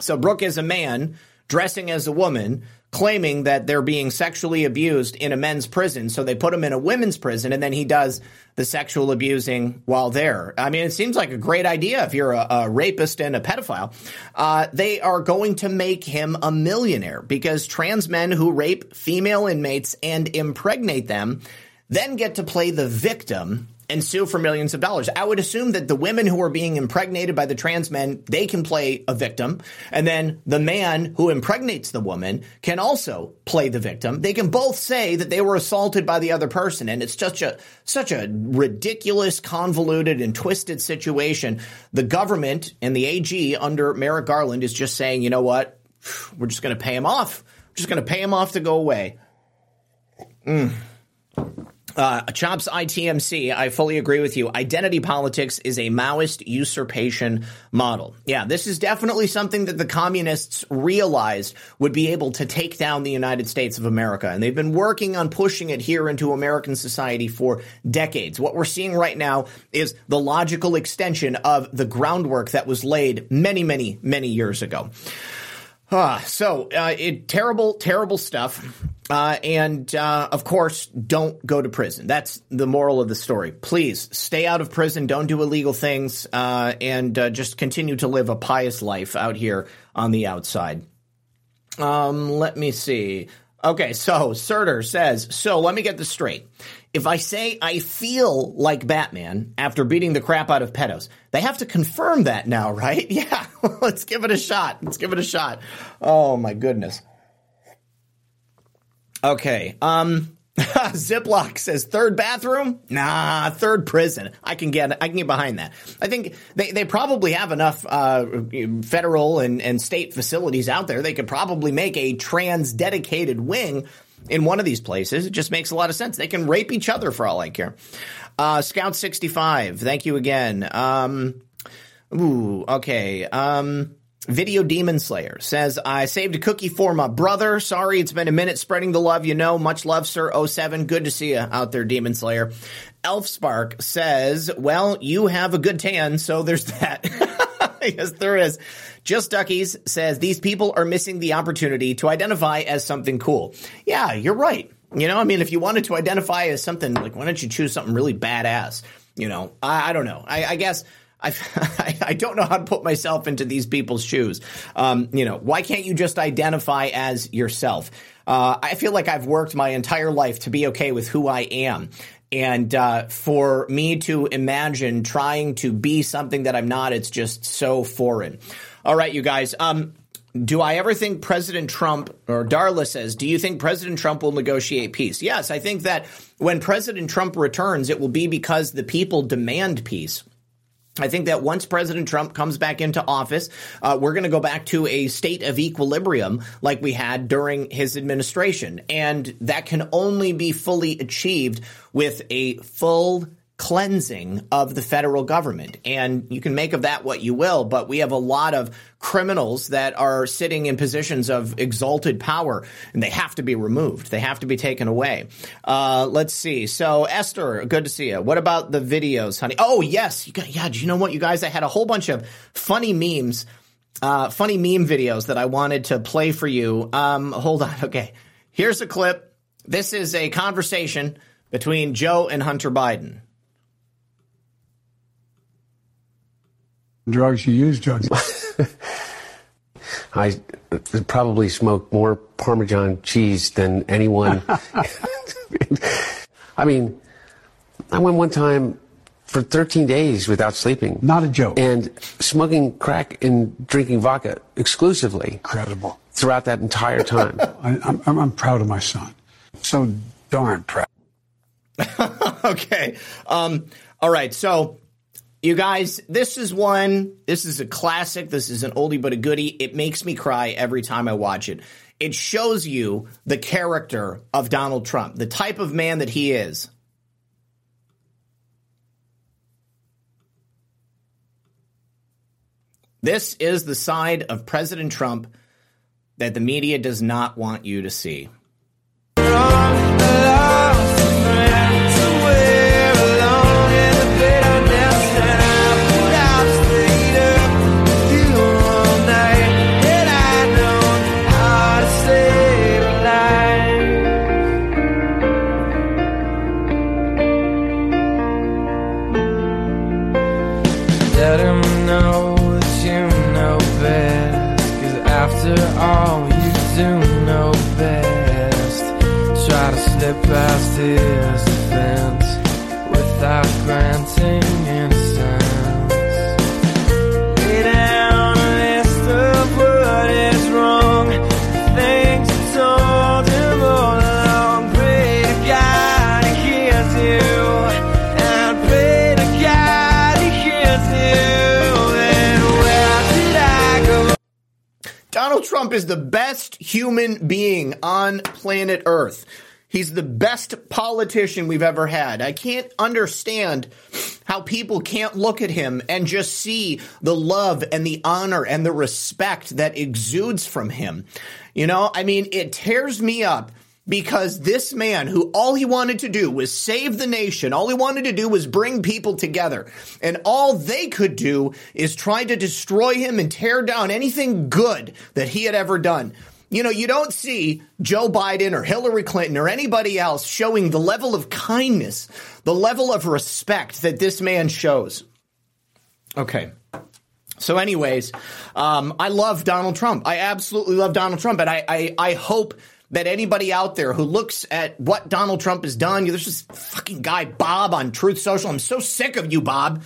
So Brooke is a man dressing as a woman claiming that they're being sexually abused in a men's prison. So they put him in a women's prison and then he does the sexual abusing while there. I mean, it seems like a great idea if you're a, a rapist and a pedophile. Uh, they are going to make him a millionaire because trans men who rape female inmates and impregnate them then get to play the victim and sue for millions of dollars. I would assume that the women who are being impregnated by the trans men, they can play a victim. And then the man who impregnates the woman can also play the victim. They can both say that they were assaulted by the other person. And it's such a, such a ridiculous, convoluted and twisted situation. The government and the AG under Merrick Garland is just saying, you know what? We're just going to pay him off. We're just going to pay him off to go away. Mm. Uh, Chops ITMC, I fully agree with you. Identity politics is a Maoist usurpation model. Yeah, this is definitely something that the communists realized would be able to take down the United States of America. And they've been working on pushing it here into American society for decades. What we're seeing right now is the logical extension of the groundwork that was laid many, many, many years ago. Uh, so, uh, it, terrible, terrible stuff. Uh, and uh, of course, don't go to prison. That's the moral of the story. Please stay out of prison. Don't do illegal things, uh, and uh, just continue to live a pious life out here on the outside. Um, let me see. Okay, so Surtur says, so let me get this straight. If I say I feel like Batman after beating the crap out of pedos, they have to confirm that now, right? Yeah, let's give it a shot. Let's give it a shot. Oh my goodness. Okay. Um Ziploc says third bathroom? Nah, third prison. I can get I can get behind that. I think they, they probably have enough uh, federal and, and state facilities out there. They could probably make a trans dedicated wing in one of these places. It just makes a lot of sense. They can rape each other for all I care. Uh, Scout sixty five, thank you again. Um, ooh, okay. Um, Video Demon Slayer says, I saved a cookie for my brother. Sorry, it's been a minute spreading the love, you know. Much love, sir. 07. Good to see you out there, Demon Slayer. Elf Spark says, Well, you have a good tan, so there's that. yes, there is. Just Duckies says, These people are missing the opportunity to identify as something cool. Yeah, you're right. You know, I mean, if you wanted to identify as something, like, why don't you choose something really badass? You know, I, I don't know. I, I guess I, I don't know how to put myself into these people's shoes. Um, you know, why can't you just identify as yourself? Uh, I feel like I've worked my entire life to be okay with who I am. And uh, for me to imagine trying to be something that I'm not, it's just so foreign. All right, you guys. Um, do I ever think President Trump, or Darla says, do you think President Trump will negotiate peace? Yes, I think that when President Trump returns, it will be because the people demand peace. I think that once President Trump comes back into office, uh, we're going to go back to a state of equilibrium like we had during his administration. And that can only be fully achieved with a full cleansing of the federal government. And you can make of that what you will, but we have a lot of criminals that are sitting in positions of exalted power and they have to be removed. They have to be taken away. Uh, let's see. So Esther, good to see you. What about the videos, honey? Oh, yes. You got, yeah. Do you know what, you guys? I had a whole bunch of funny memes, uh, funny meme videos that I wanted to play for you. Um, hold on. Okay. Here's a clip. This is a conversation between Joe and Hunter Biden. Drugs, you use drugs. I probably smoke more Parmesan cheese than anyone. I mean, I went one time for 13 days without sleeping. Not a joke. And smoking crack and drinking vodka exclusively. Incredible. Throughout that entire time. I, I'm, I'm proud of my son. So darn proud. okay. Um, all right. So you guys, this is one, this is a classic. This is an oldie but a goodie. It makes me cry every time I watch it. It shows you the character of Donald Trump, the type of man that he is. This is the side of President Trump that the media does not want you to see. Trump is the best human being on planet Earth. He's the best politician we've ever had. I can't understand how people can't look at him and just see the love and the honor and the respect that exudes from him. You know, I mean, it tears me up because this man who all he wanted to do was save the nation, all he wanted to do was bring people together, and all they could do is try to destroy him and tear down anything good that he had ever done. You know, you don't see Joe Biden or Hillary Clinton or anybody else showing the level of kindness, the level of respect that this man shows. Okay. So, anyways, um, I love Donald Trump. I absolutely love Donald Trump, and I, I, I hope that anybody out there who looks at what Donald Trump has done, there's this fucking guy Bob on Truth Social. I'm so sick of you, Bob.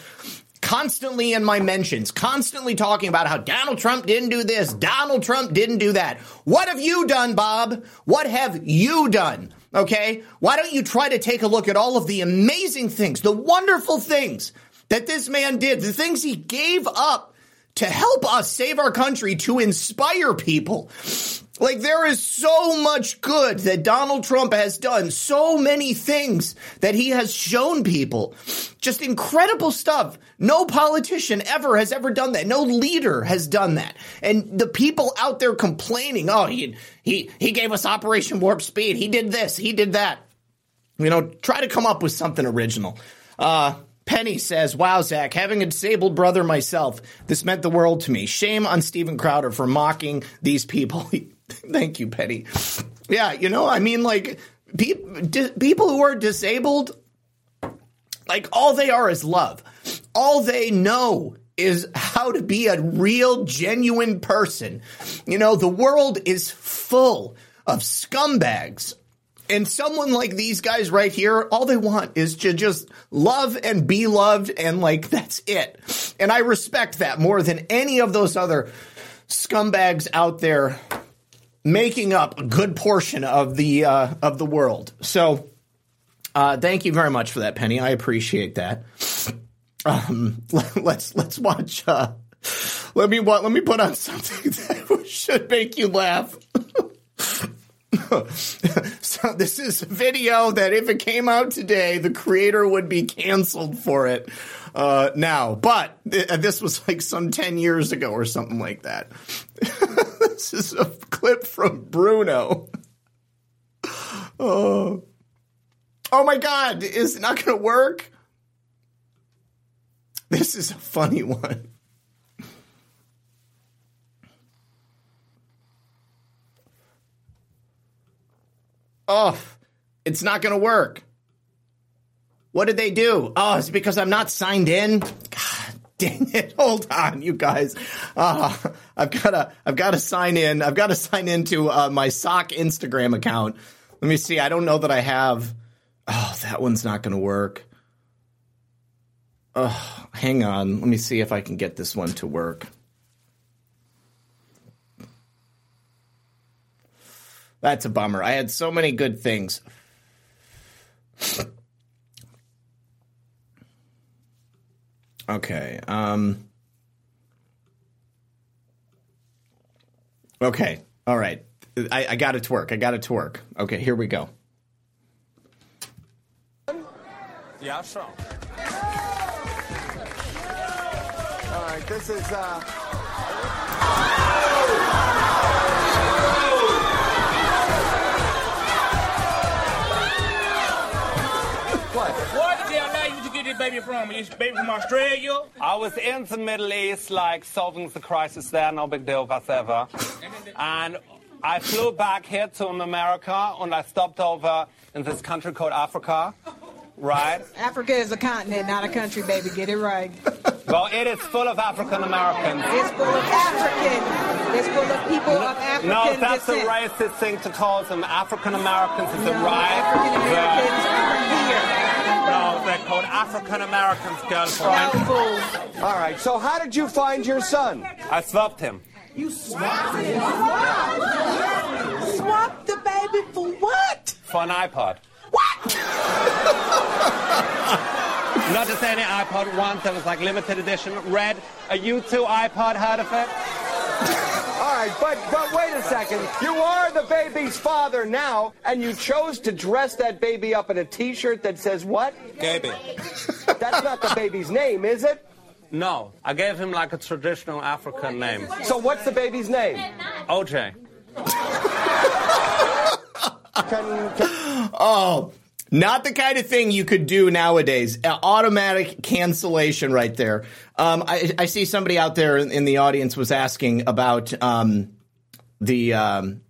Constantly in my mentions, constantly talking about how Donald Trump didn't do this, Donald Trump didn't do that. What have you done, Bob? What have you done? Okay? Why don't you try to take a look at all of the amazing things, the wonderful things that this man did, the things he gave up to help us save our country, to inspire people. Like there is so much good that Donald Trump has done, so many things that he has shown people. Just incredible stuff. No politician ever has ever done that. No leader has done that. And the people out there complaining, "Oh, he he he gave us Operation Warp Speed. He did this, he did that." You know, try to come up with something original. Uh Penny says, Wow, Zach, having a disabled brother myself, this meant the world to me. Shame on Steven Crowder for mocking these people. Thank you, Penny. Yeah, you know, I mean, like, pe- di- people who are disabled, like, all they are is love. All they know is how to be a real, genuine person. You know, the world is full of scumbags. And someone like these guys right here, all they want is to just love and be loved, and like that's it. And I respect that more than any of those other scumbags out there making up a good portion of the uh, of the world. So, uh, thank you very much for that, Penny. I appreciate that. Um, let's let's watch. Uh, let me? Let me put on something that should make you laugh. so this is a video that if it came out today, the creator would be canceled for it uh, now. But th- this was like some 10 years ago or something like that. This is a clip from Bruno. Oh, oh my God, is it not going to work? This is a funny one. Oh, it's not going to work. What did they do? Oh, it's because I'm not signed in. God dang it! Hold on, you guys. Uh, I've got to. I've got to sign in. I've got to sign into uh, my sock Instagram account. Let me see. I don't know that I have. Oh, that one's not going to work. Oh, hang on. Let me see if I can get this one to work. That's a bummer. I had so many good things. Okay. Um Okay. All right. I, I got it to work. I got it to work. Okay, here we go. Yeah, sure. All right, this is uh baby from? Is this baby from Australia? I was in the Middle East, like solving the crisis there, no big deal whatsoever. And I flew back here to America and I stopped over in this country called Africa. Right? Africa is a continent, not a country, baby. Get it right. Well, it is full of African Americans. It's full of Africans. It's full of people of African Americans. No, that's descent. a racist thing to call them African Americans. Is it No, right? African Americans are No, they're called African Americans, girlfriend. here. All right, so how did you find your son? I swapped him. You swapped it. Swapped the baby for what? For an iPod. What? Not just any iPod, one that was like limited edition, red. A U2 iPod, heard of it? All right, but but wait a second. You are the baby's father now, and you chose to dress that baby up in a T-shirt that says what? Gaby. That's not the baby's name, is it? No, I gave him like a traditional African name. So what's the baby's name? OJ. Can, can, Oh, not the kind of thing you could do nowadays. Automatic cancellation right there. Um, I, I see somebody out there in, the audience was asking about um, the um,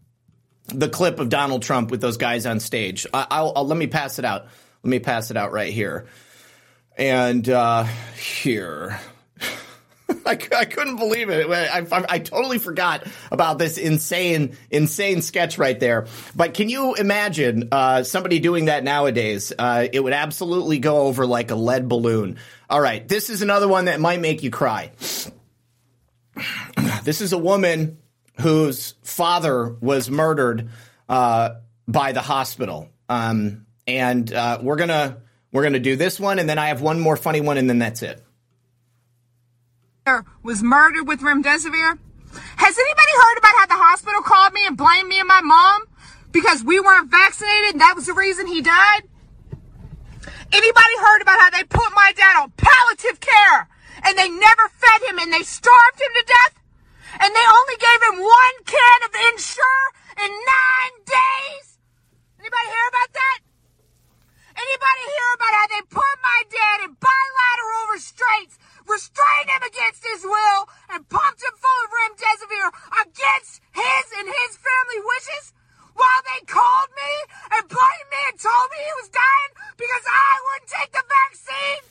the clip of Donald Trump with those guys on stage. I, I'll, I'll let me pass it out. Let me pass it out right here. And uh, here. I, I couldn't believe it. I, I, I totally forgot about this insane, insane sketch right there. But can you imagine uh, somebody doing that nowadays? Uh, it would absolutely go over like a lead balloon. All right, this is another one that might make you cry. This is a woman whose father was murdered uh, by the hospital, um, and uh, we're gonna we're gonna do this one, and then I have one more funny one, and then that's it. Was murdered with remdesivir. Has anybody heard about how the hospital called me and blamed me and my mom because we weren't vaccinated and that was the reason he died? Anybody heard about how they put my dad on palliative care and they never fed him and they starved him to death? And they only gave him one can of Ensure in nine days? Anybody hear about that? Anybody hear about how they put my dad in bilateral restraints, restrained him against his will, and pumped him full of remdesivir against his and his family wishes? While they called me and blamed me and told me he was dying because I wouldn't take the vaccine?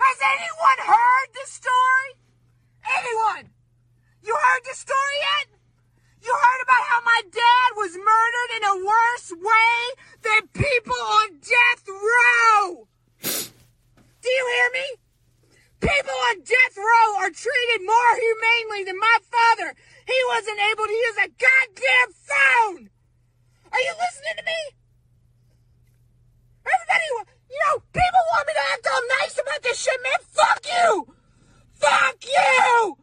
Has anyone heard this story? Anyone? You heard the story yet? You heard about how my dad was murdered in a worse way than people on death row. Do you hear me? People on death row are treated more humanely than my father. He wasn't able to use a goddamn phone. Are you listening to me? Everybody, wa- you know, people want me to act all nice about this shit, man. Fuck you! Fuck you!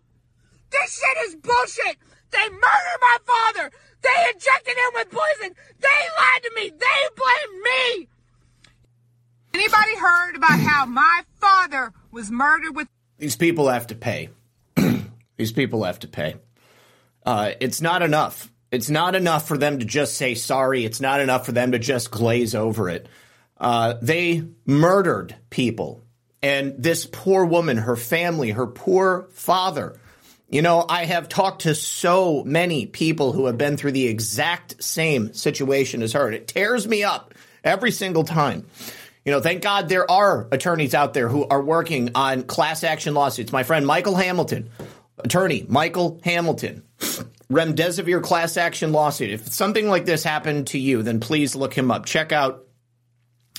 This shit is bullshit. They murdered my father. They injected him with poison. They lied to me. They blame me. Anybody heard about how my father was murdered with These people have to pay. These people have to pay. Uh, it's not enough. It's not enough for them to just say sorry. It's not enough for them to just glaze over it. Uh, they murdered people. And this poor woman, her family, her poor father. You know, I have talked to so many people who have been through the exact same situation as her. and It tears me up every single time. You know, thank God there are attorneys out there who are working on class action lawsuits. My friend Michael Hamilton, attorney Michael Hamilton, remdesivir class action lawsuit. If something like this happened to you, then please look him up. Check out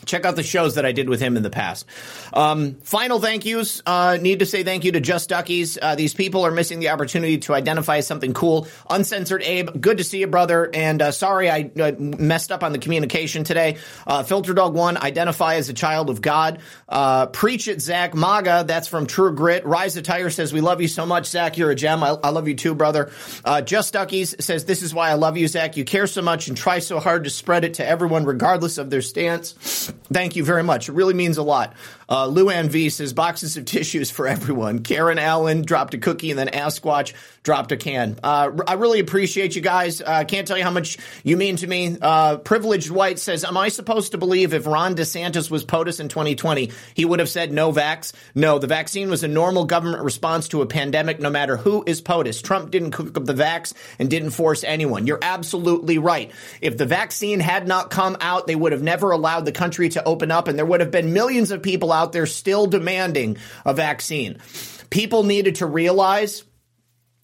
check out the shows that I did with him in the past. Um, final thank yous. Uh, need to say thank you to Just Duckies. Uh, these people are missing the opportunity to identify something cool. Uncensored Abe, good to see you, brother. And uh, sorry I uh, messed up on the communication today. Uh, Filter Dog One, identify as a child of God. Uh, Preach it, Zach. Maga, that's from True Grit. Rise Attire says we love you so much, Zach. You're a gem. I, I love you too, brother. Just Duckies says this is why I love you, Zach. You care so much and try so hard to spread it to everyone, regardless of their stance. Thank you very much. It really means a lot. Uh, Luann V says boxes of tissues for everyone. Karen Allen dropped a cookie and then Asquatch dropped a can. Uh, I really appreciate you guys. I uh, can't tell you how much you mean to me. Uh, Privileged White says, Am I supposed to believe if Ron DeSantis was POTUS in 2020, he would have said no vax? No, the vaccine was a normal government response to a pandemic, no matter who is POTUS. Trump didn't cook up the vax and didn't force anyone. You're absolutely right. If the vaccine had not come out, they would have never allowed the country to open up, and there would have been millions of people out there still demanding a vaccine. People needed to realize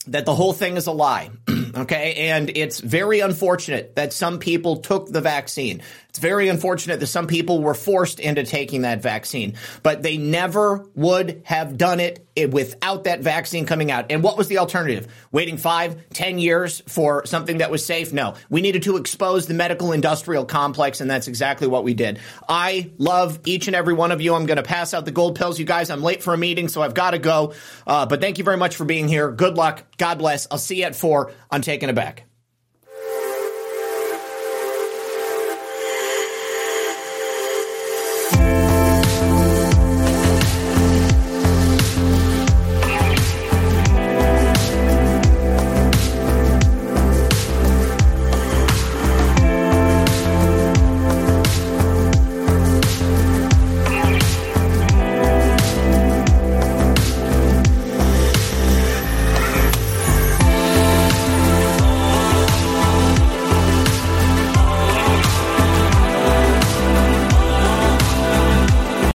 that the whole thing is a lie. okay. And it's very unfortunate that some people took the vaccine. It's very unfortunate that some people were forced into taking that vaccine, but they never would have done it without that vaccine coming out. And what was the alternative? Waiting five, ten years for something that was safe? No. We needed to expose the medical industrial complex, and that's exactly what we did. I love each and every one of you. I'm going to pass out the gold pills. You guys, I'm late for a meeting, so I've got to go. Uh, but thank you very much for being here. Good luck. God bless. I'll see you at four I'm Taking It Back.